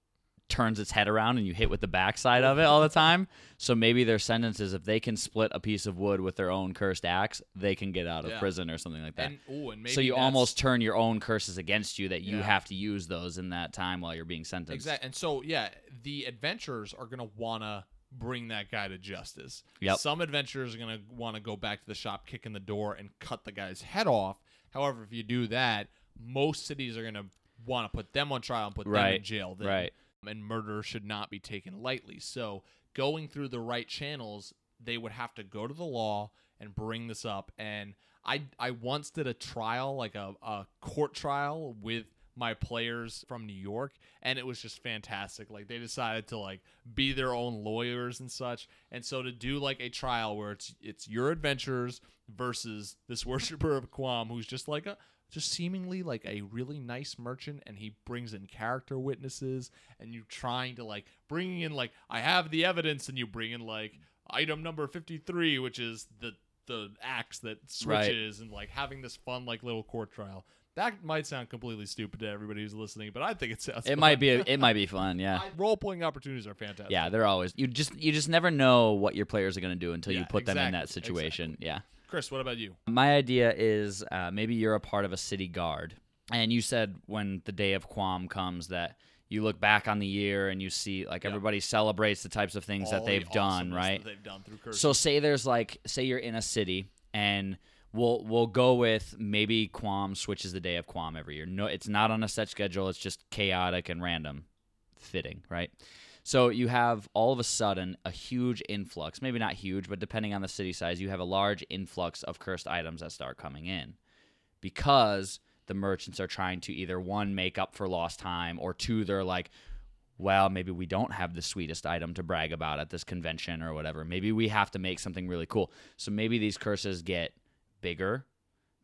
turns its head around and you hit with the backside of it all the time. So maybe their sentence is if they can split a piece of wood with their own cursed axe, they can get out of
Yeah.
prison or something like that.
And, ooh, and maybe
so you
that's-
almost turn your own curses against you that you
Yeah.
have to use those in that time while you're being sentenced.
Exactly. And so, yeah, the adventurers are going to want to bring that guy to justice.
Yep.
Some adventurers are going to want to go back to the shop, kick in the door, and cut the guy's head off. However, if you do that, most cities are going to want to put them on trial and put them in jail. Then.
Right.
And murder should not be taken lightly. So, going through the right channels, they would have to go to the law and bring this up. And I, I once did a trial, like a, a court trial with my players from New York, and it was just fantastic. Like they decided to like be their own lawyers and such. And so to do like a trial where it's it's your adventures versus this *laughs* worshiper of Quam who's just like a just seemingly like a really nice merchant and he brings in character witnesses and you trying to like bringing in like I have the evidence and you bring in like item number 53 which is the the axe that
Right.
switches and like having this fun like little court trial. That might sound completely stupid to everybody who's listening, but I think it sounds.
It might be, it might be *laughs* fun. Yeah.
Role playing opportunities are fantastic.
Yeah, they're always you just you just never know what your players are going to do until you
Yeah,
put them in that
exactly,
situation. Yeah.
Chris, what about you?
My idea is uh, maybe you're a part of a city guard, and you said when the day of Quam comes that you look back on the year and you see like
Yeah.
everybody celebrates the types of things that they've
the
done, right?
That they've done through curses.
So say there's like say you're in a city and we'll we'll go with maybe Quam switches the day of Quam every year. No, it's not on a set schedule. It's just chaotic and random, fitting, right? So you have all of a sudden a huge influx, maybe not huge, but depending on the city size, you have a large influx of cursed items that start coming in because the merchants are trying to either one make up for lost time or two they're like well, maybe we don't have the sweetest item to brag about at this convention or whatever. Maybe we have to make something really cool. So maybe these curses get bigger.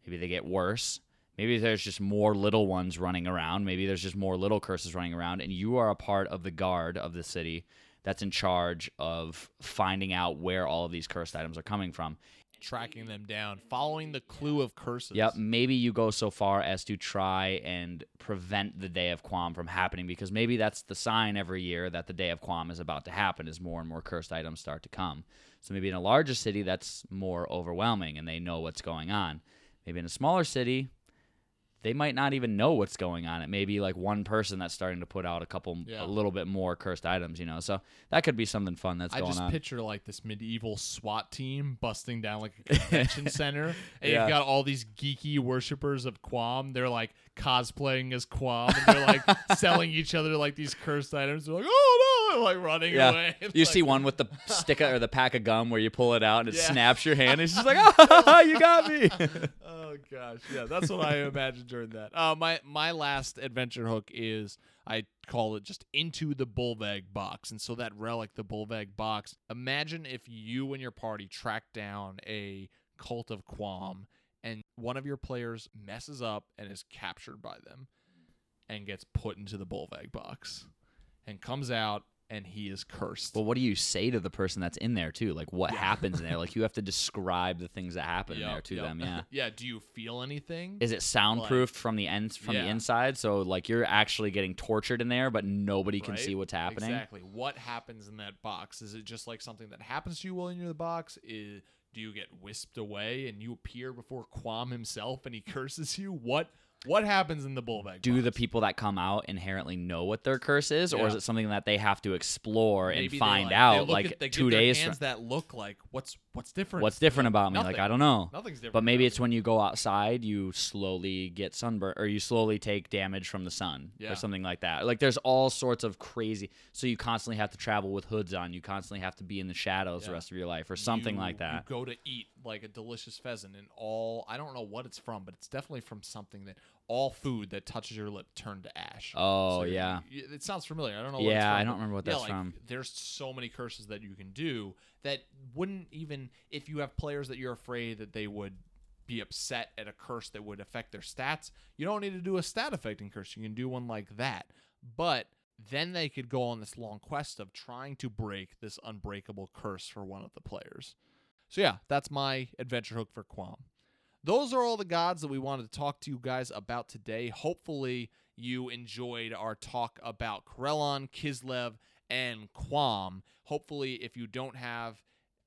Maybe they get worse. Maybe there's just more little ones running around. Maybe there's just more little curses running around. And you are a part of the guard of the city that's in charge of finding out where all of these cursed items are coming from.
tracking them down, following the clue of curses.
Yep, maybe you go so far as to try and prevent the day of Quam from happening because maybe that's the sign every year that the day of Quam is about to happen as more and more cursed items start to come. So maybe in a larger city that's more overwhelming and they know what's going on. Maybe in a smaller city they might not even know what's going on. It may be like one person that's starting to put out a couple
Yeah.
a little bit more cursed items, you know. So that could be something fun that's
I
going on.
I just picture like this medieval SWAT team busting down like a *laughs* convention center, and
Yeah.
you've got all these geeky worshippers of Quam. They're like cosplaying as Quam, and they're like *laughs* selling each other like these cursed items. They're like, oh no, and, *laughs* like running
Yeah.
away.
You
Like,
see one with the *laughs* stick or the pack of gum where you pull it out and it
Yeah.
snaps your hand. It's just like, *laughs* oh, you got me.
oh gosh, yeah, that's what I imagine during that. Uh, my my last adventure hook is I call it just into the Bulvag box, and so that relic, the Bulvag box. Imagine if you and your party track down a cult of Quam, and one of your players messes up and is captured by them, and gets put into the Bulvag box, and comes out and he is cursed.
Well, what do you say to the person that's in there too? Like, what happens in there? *laughs* Like, you have to describe the things that happen in there to
yep.
them. Yeah. *laughs*
yeah. Do you feel anything?
Is it soundproofed from the ends from the inside? So like you're actually getting tortured in there, but nobody can
right?
see what's happening.
Exactly. What happens in that box? Is it just like something that happens to you while you're in the box? Is, do you get whisked away and you appear before Quam himself and he *laughs* curses you? What what happens in the Bulvag?
Do the people that come out inherently know what their curse is, or is it something that they have to explore
Maybe
and find
like-
out like
at-
two days?
hands
from-
that look like what's what's different?
What's different about me?
Nothing.
Like I don't know.
Nothing's different.
But maybe
about
it's
me.
when you go outside, you slowly get sunburn, or you slowly take damage from the sun,
Yeah.
or something like that. Like there's all sorts of crazy. So you constantly have to travel with hoods on. You constantly have to be in the shadows the
Yeah.
rest of your life, or something
You-
like that.
You go to eat like a delicious pheasant, and all I don't know what it's from, but it's definitely from something that all food that touches your lip turned to ash.
Oh,
So
yeah.
it sounds familiar. I don't know. what
Yeah,
from,
I don't remember what
yeah,
that's
like,
from.
There's so many curses that you can do that wouldn't even if you have players that you're afraid that they would be upset at a curse that would affect their stats, you don't need to do a stat affecting curse. You can do one like that. But then they could go on this long quest of trying to break this unbreakable curse for one of the players. So yeah, that's my adventure hook for Quam. Those are all the gods that we wanted to talk to you guys about today. Hopefully, you enjoyed our talk about Corellon, Chislev, and Quam. Hopefully, if you don't have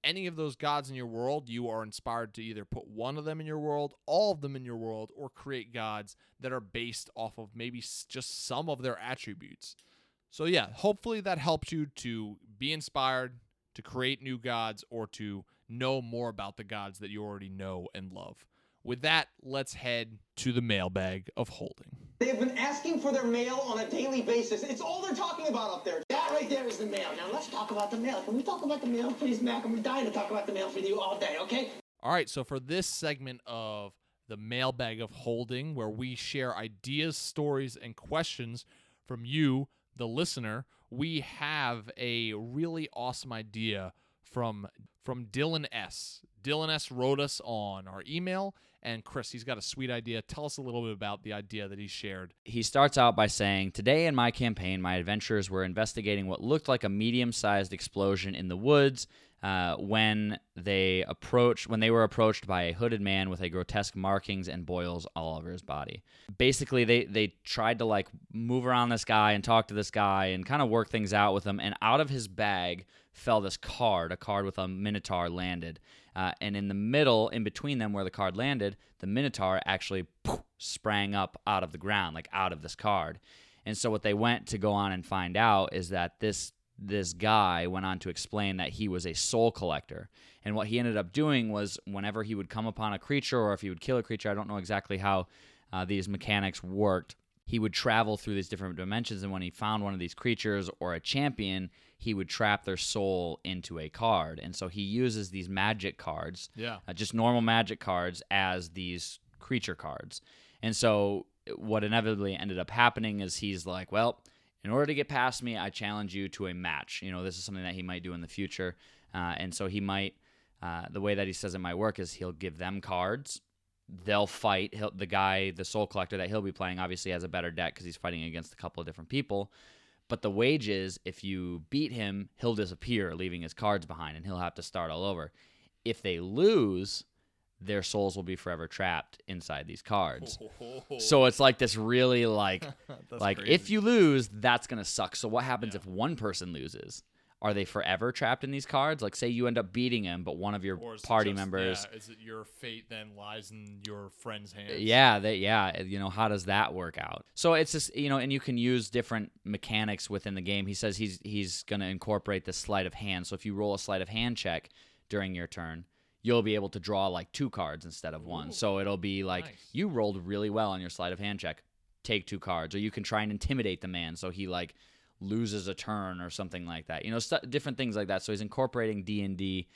any of those gods in your world, you are inspired to either put one of them in your world, all of them in your world, or create gods that are based off of maybe just some of their attributes. So, yeah, hopefully that helps you to be inspired, to create new gods, or to know more about the gods that you already know and love. With that, let's head to the mailbag of holding.
They have been asking for their mail on a daily basis. It's all they're talking about up there. That right there is the mail. Now let's talk about the mail. Can we talk about the mail, please, Mac? I'm dying to talk about the mail with you all day, okay?
All right, so for this segment of the mailbag of holding, where we share ideas, stories, and questions from you, the listener, we have a really awesome idea from from Dylan S. Dylan S. wrote us on our email, and Chris, he's got a sweet idea. Tell us a little bit about the idea that he shared.
He starts out by saying, Today in my campaign, my adventurers were investigating what looked like a medium sized explosion in the woods uh, when they approached when they were approached by a hooded man with a grotesque markings and boils all over his body. Basically, they they tried to like move around this guy and talk to this guy and kind of work things out with him. And out of his bag fell this card, a card with a minotaur landed. Uh, and in the middle, in between them where the card landed, the minotaur actually poof, sprang up out of the ground, like out of this card. And so what they went to go on and find out is that this this guy went on to explain that he was a soul collector. And what he ended up doing was whenever he would come upon a creature or if he would kill a creature, I don't know exactly how uh, these mechanics worked, he would travel through these different dimensions. And when he found one of these creatures or a champion, he would trap their soul into a card. And so he uses these magic cards,
Yeah.
uh, just normal magic cards, as these creature cards. And so what inevitably ended up happening is he's like, well, in order to get past me, I challenge you to a match. You know, this is something that he might do in the future. Uh, and so he might, uh, the way that he says it might work is he'll give them cards. They'll fight. He'll, the guy, the soul collector that he'll be playing, obviously has a better deck because he's fighting against a couple of different people. But the wages, if you beat him, he'll disappear, leaving his cards behind, and he'll have to start all over. If they lose, their souls will be forever trapped inside these cards. *laughs* So it's like this really like *laughs* like if you lose, that's gonna suck. So what happens if one person loses? Are they forever trapped in these cards? Like say you end up beating him, but one of your
Or is it
party
just-
members
Yeah, is it your fate then lies in your friend's hands?
yeah, they, yeah. You know, how does that work out? So it's just you know, and you can use different mechanics within the game. He says he's he's going to incorporate the sleight of hand. So if you roll a sleight of hand check during your turn, you'll be able to draw like two cards instead of one. So it'll be like
nice.
you rolled really well on your sleight of hand check. Take two cards, or you can try and intimidate the man so he like loses a turn or something like that. You know, stu different things like that. So he's incorporating D and D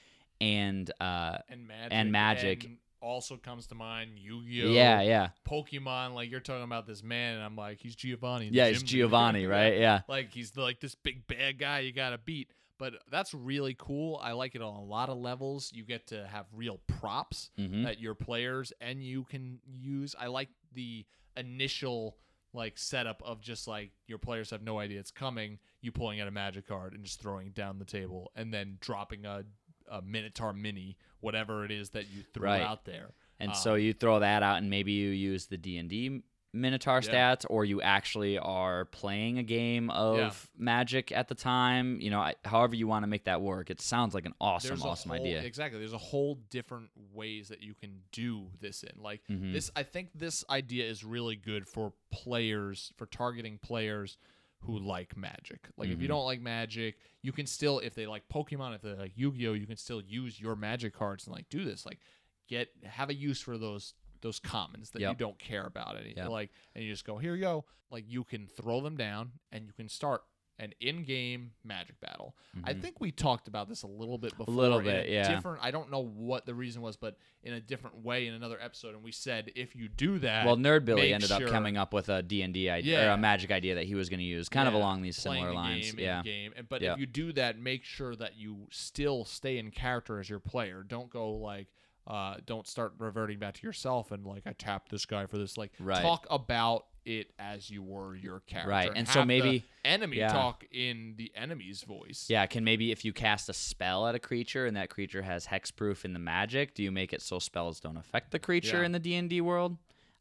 and uh,
And magic.
And magic.
and also comes to mind Yu-Gi-Oh.
yeah, yeah.
Pokemon, like you're talking about this man, and I'm like, he's Giovanni.
Yeah,
he's.
Giovanni, *laughs* right? Yeah.
Like he's like this big bad guy you gotta beat. But that's really cool. I like it on a lot of levels. You get to have real props
Mhm.
that your players and you can use. I like the initial like setup of just like your players have no idea it's coming, you pulling out a magic card and just throwing it down the table and then dropping a a Minotaur mini, whatever it is that you threw
Right.
out there.
And
Um,
so you throw that out, and maybe you use the D and D Minotaur
Yeah.
stats, or you actually are playing a game of
Yeah.
Magic at the time. You know, I, however you want to make that work. It sounds like an awesome,
there's
awesome
whole-
idea.
Exactly. There's a whole different ways that you can do this in. Like
Mhm.
this I think this idea is really good for players for targeting players who like magic. Like if you
Mhm.
don't like magic, you can still if they like Pokemon, if they like Yu-Gi-Oh, you can still use your magic cards and like do this. Like get have a use for those those commons that you don't care about any
Yep.
like and you just go here you go like you can throw them down and you can start an in-game magic battle. I
Mhm.
think we talked about this a little bit before.
A
little
bit, yeah.
Different. I don't know what the reason was, but in a different way in another episode, and we said if you do that,
well, Nerd Billy ended up coming up with a D and D idea or a Magic idea that he was going to use, kind of along these similar
the
lines.
Game,
yeah.
And, but
Yeah.
if you do that, make sure that you still stay in character as your player. Don't go like, uh, don't start reverting back to yourself and like I tapped this guy for this. Like
Right.
talk about it as you were your character.
Right, and so maybe-
enemy
yeah.
talk in the enemy's voice.
Yeah, can maybe if you cast a spell at a creature and that creature has hexproof in the magic, do you make it so spells don't affect the creature
Yeah.
in the D and D world?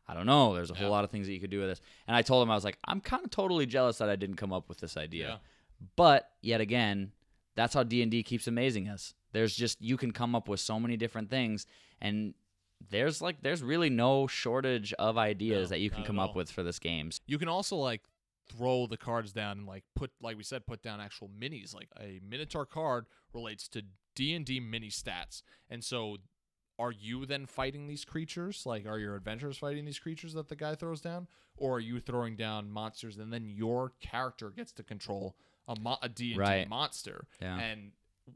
I don't know. There's a whole
Yeah.
lot of things that you could do with this. And I told him I was like, I'm kind of totally jealous that I didn't come up with this idea. But yet again, that's how D and D keeps amazing us. There's just you can come up with so many different things, and there's like there's really no shortage of ideas
No,
that you can come up with for this game.
You can also like throw the cards down and like put like we said put down actual minis like a minotaur card relates to D&D mini stats. And so are you then fighting these creatures? Like are your adventurers fighting these creatures that the guy throws down or are you throwing down monsters and then your character gets to control a mo- a D&D
Right.
monster?
Yeah.
And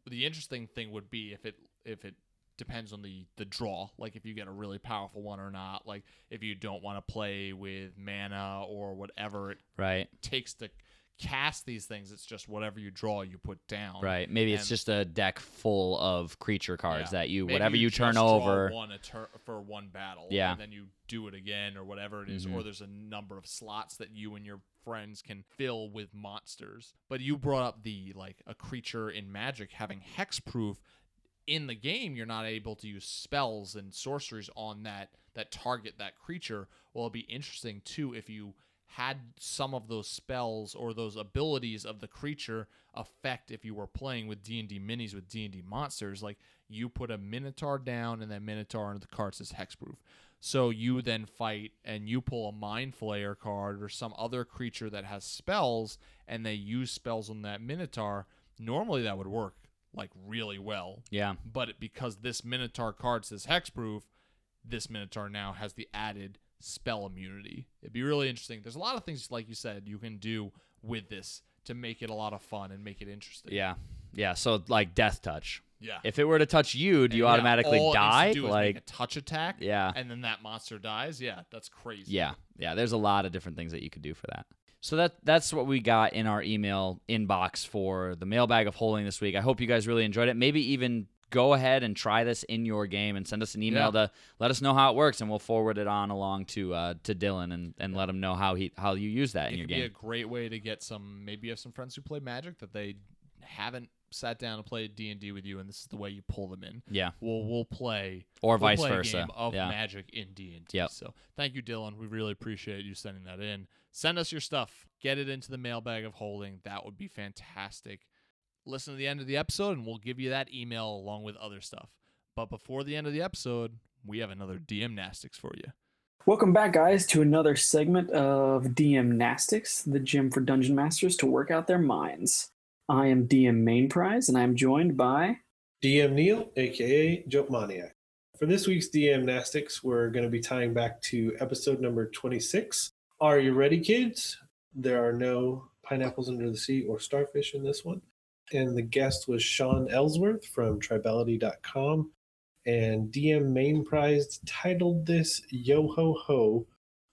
the interesting thing would be if it if it depends on the the draw like if you get a really powerful one or not like if you don't want to play with mana or whatever it
Right.
takes to cast these things it's just whatever you draw you put down
Right. Maybe it's just a deck full of creature cards
Yeah.
that you whatever you, turn
just draw
over.
one a tur- for one battle
Yeah.
and then you do it again or whatever it is,
Mhm.
or there's a number of slots that you and your friends can fill with monsters but you brought up the like a creature in magic having hexproof in the game you're not able to use spells and sorceries on that that target that creature well it'd be interesting too if you had some of those spells or those abilities of the creature affect if you were playing with D&D minis with D&D monsters like you put a minotaur down and that minotaur under the card says hexproof so you then fight and you pull a mind flayer card or some other creature that has spells and they use spells on that minotaur normally that would work like really well
Yeah.
but because this Minotaur card says hexproof, this Minotaur now has the added spell immunity. It'd be really interesting. There's a lot of things, like you said, you can do with this to make it a lot of fun and make it interesting.
Yeah. Yeah. So like death touch.
yeah.
If it were to touch you, do you
yeah,
automatically
to
die?
make
Like
a touch attack.
Yeah.
and then that monster dies. Yeah, that's crazy.
Yeah, yeah. There's a lot of different things that you could do for that. So that that's what we got in our email inbox for the mailbag of holding this week. I hope you guys really enjoyed it. Maybe even go ahead and try this in your game and send us an email
Yeah.
to let us know how it works, and we'll forward it on along to uh, to Dylan and, and let him know how he how you use that
it
in your
could be a great way to get some. Maybe you have some friends who play Magic that they haven't sat down and played D and D with you, and this is the way you pull them in.
Yeah,
We'll we'll play
or
we'll
vice
play a
versa.
game of
yeah,
Magic in D and D. So thank you, Dylan. We really appreciate you sending that in. Send us your stuff. Get it into the mailbag of holding. That would be fantastic. Listen to the end of the episode, and we'll give you that email along with other stuff. But before the end of the episode, we have another DM Nastics for you.
Welcome back, guys, to another segment of DM Nastics, the gym for dungeon masters to work out their minds. I am DM Main Prize, and I'm joined by.
DM Neil, aka Joke Maniac. For this week's DM Nastics, we're going to be tying back to episode number 26. Are you ready, kids? There are no pineapples under the sea or starfish in this one. And the guest was Sean Ellsworth from Tribality.com. And DM Main Prize titled this Yo Ho Ho,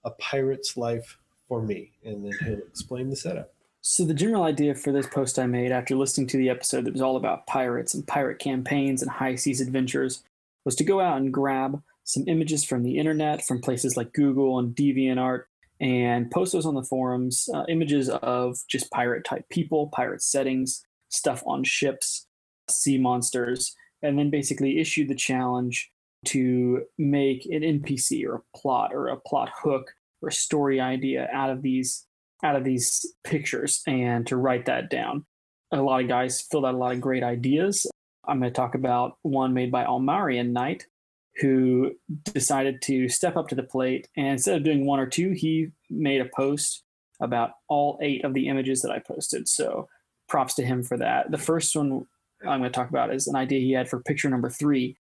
A Pirate's Life for Me. And then he'll explain the setup.
So, the general idea for this post I made after listening to the episode that was all about pirates and pirate campaigns and high seas adventures was to go out and grab some images from the internet, from places like Google and DeviantArt, and post those on the forums. Uh, images of just pirate type people, pirate settings, stuff on ships, sea monsters, and then basically issue the challenge to make an NPC or a plot or a plot hook or story idea out of these out of these pictures and to write that down. A lot of guys filled out a lot of great ideas. I'm going to talk about one made by Almarian Knight, who decided to step up to the plate. And instead of doing one or two, he made a post about all eight of the images that I posted. So props to him for that. The first one I'm going to talk about is an idea he had for picture number three,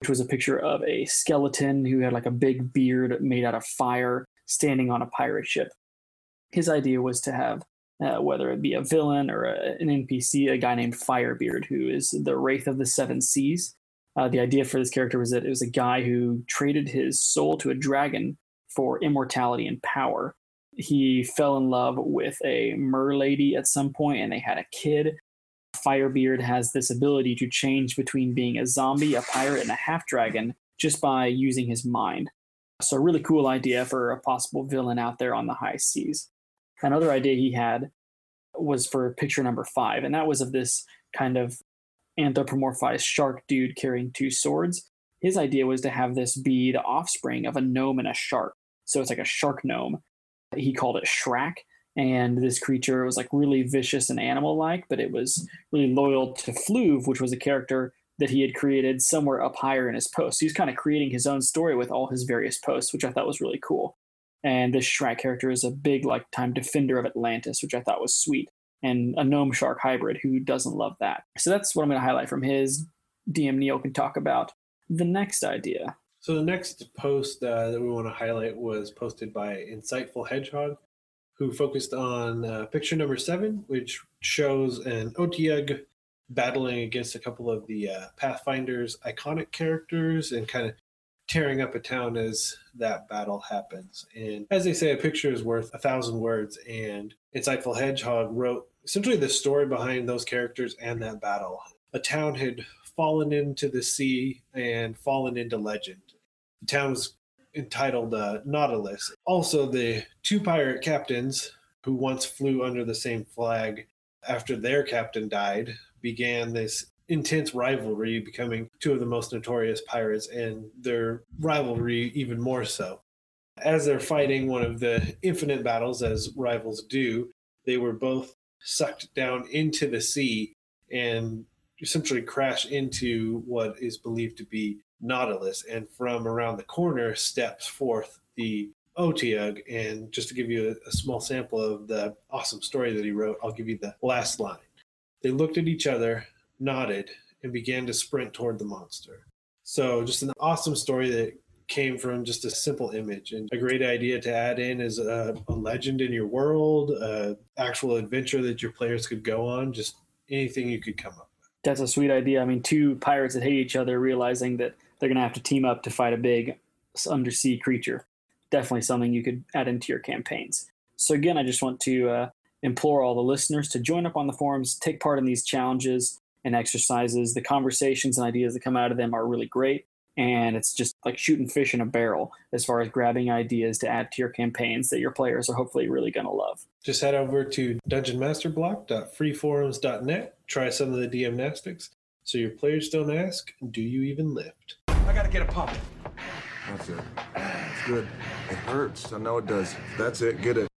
which was a picture of a skeleton who had like a big beard made out of fire standing on a pirate ship. His idea was to have uh, whether it be a villain or a, an npc a guy named firebeard who is the wraith of the seven seas. Uh, the idea for this character was that it was a guy who traded his soul to a dragon for immortality and power he fell in love with a mer lady at some point and they had a kid Firebeard has this ability to change between being a zombie, a pirate, and a half dragon just by using his mind. So, a really cool idea for a possible villain out there on the high seas. Another idea he had was for picture number five, and that was of this kind of anthropomorphized shark dude carrying two swords. His idea was to have this be the offspring of a gnome and a shark. So it's like a shark gnome. He called it Shrak. And this creature was like really vicious and animal like, but it was really loyal to Fluve, which was a character that he had created somewhere up higher in his post. So was kind of creating his own story with all his various posts, which I thought was really cool. And this Shrek character is a big like time defender of Atlantis, which I thought was sweet. And a gnome shark hybrid who doesn't love that. So that's what I'm going to highlight from his. DM Neil can talk about the next idea.
So the next post uh, that we want to highlight was posted by Insightful Hedgehog, who focused on uh, picture number seven, which shows an Otyugh battling against a couple of the uh, Pathfinder's iconic characters and kind of tearing up a town as that battle happens. And as they say, a picture is worth a thousand words. And Insightful Hedgehog wrote essentially the story behind those characters and that battle. A town had fallen into the sea and fallen into legend. Town was entitled uh, Nautilus. Also, the two pirate captains who once flew under the same flag after their captain died began this intense rivalry, becoming two of the most notorious pirates, and their rivalry even more so. As they're fighting one of the infinite battles, as rivals do, they were both sucked down into the sea and essentially crash into what is believed to be Nautilus. And from around the corner steps forth the Otyugh. And just to give you a, a small sample of the awesome story that he wrote, I'll give you the last line. They looked at each other, nodded, and began to sprint toward the monster. So, just an awesome story that came from just a simple image and a great idea to add in as a, a legend in your world, a actual adventure that your players could go on, just anything you could come up with.
That's a sweet idea. I mean, two pirates that hate each other realizing that they're going to have to team up to fight a big undersea creature. Definitely something you could add into your campaigns. So, again, I just want to uh, implore all the listeners to join up on the forums, take part in these challenges and exercises. The conversations and ideas that come out of them are really great. And it's just like shooting fish in a barrel as far as grabbing ideas to add to your campaigns that your players are hopefully really going to love.
Just head over to dungeonmasterblock.freeforums.net, try some of the DM Nastics, so your players don't ask, do you even lift?
I gotta get a pump.
That's it. It's good. It hurts. I know it does. That's it. Get it.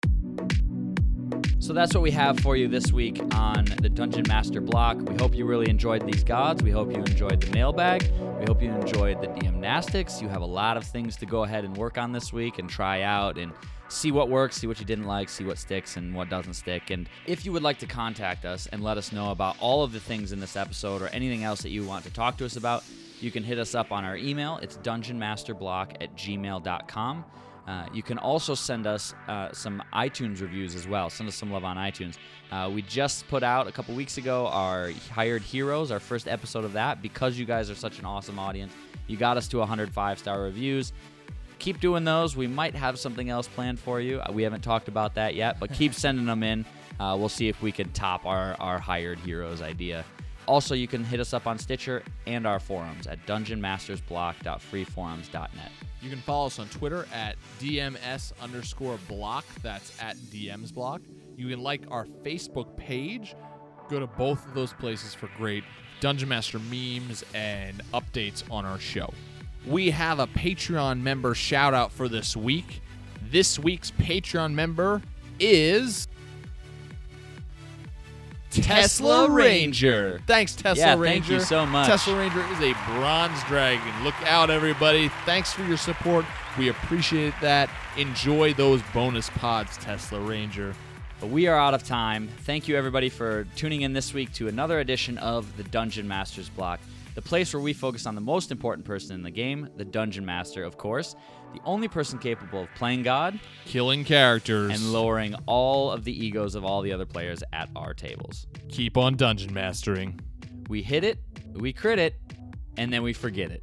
So that's what we have for you this week on the Dungeon Master block. We hope you really enjoyed these gods. We hope you enjoyed the mailbag. We hope you enjoyed the DM Nastics. You have a lot of things to go ahead and work on this week and try out and see what works, see what you didn't like, see what sticks and what doesn't stick. And if you would like to contact us and let us know about all of the things in this episode or anything else that you want to talk to us about, you can hit us up on our email. It's dungeonmasterblock at gmail.com. Uh, you can also send us uh, some iTunes reviews as well. Send us some love on iTunes. Uh, we just put out a couple weeks ago our Hired Heroes, our first episode of that. Because you guys are such an awesome audience, you got us to 105 star reviews. Keep doing those. We might have something else planned for you. We haven't talked about that yet, but keep *laughs* sending them in. Uh, we'll see if we can top our, our Hired Heroes idea. Also, you can hit us up on Stitcher and our forums at dungeonmastersblock.freeforums.net.
You can follow us on Twitter at DMS underscore block. That's at DMs block. You can like our Facebook page. Go to both of those places for great Dungeon Master memes and updates on our show. We have a Patreon member shout out for this week. This week's Patreon member is Tesla Ranger. Thanks, Tesla
Yeah,
Ranger.
thank you so much.
Tesla Ranger is a bronze dragon. Look out, everybody. Thanks for your support. We appreciate that. Enjoy those bonus pods, Tesla Ranger.
But we are out of time. Thank you, everybody, for tuning in this week to another edition of the Dungeon Masters Block, the place where we focus on the most important person in the game, the Dungeon Master, of course, the only person capable of playing God,
Killing characters.
and lowering all of the egos of all the other players at our tables.
Keep on dungeon mastering.
We hit it, we crit it, and then we forget it.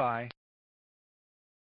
Goodbye.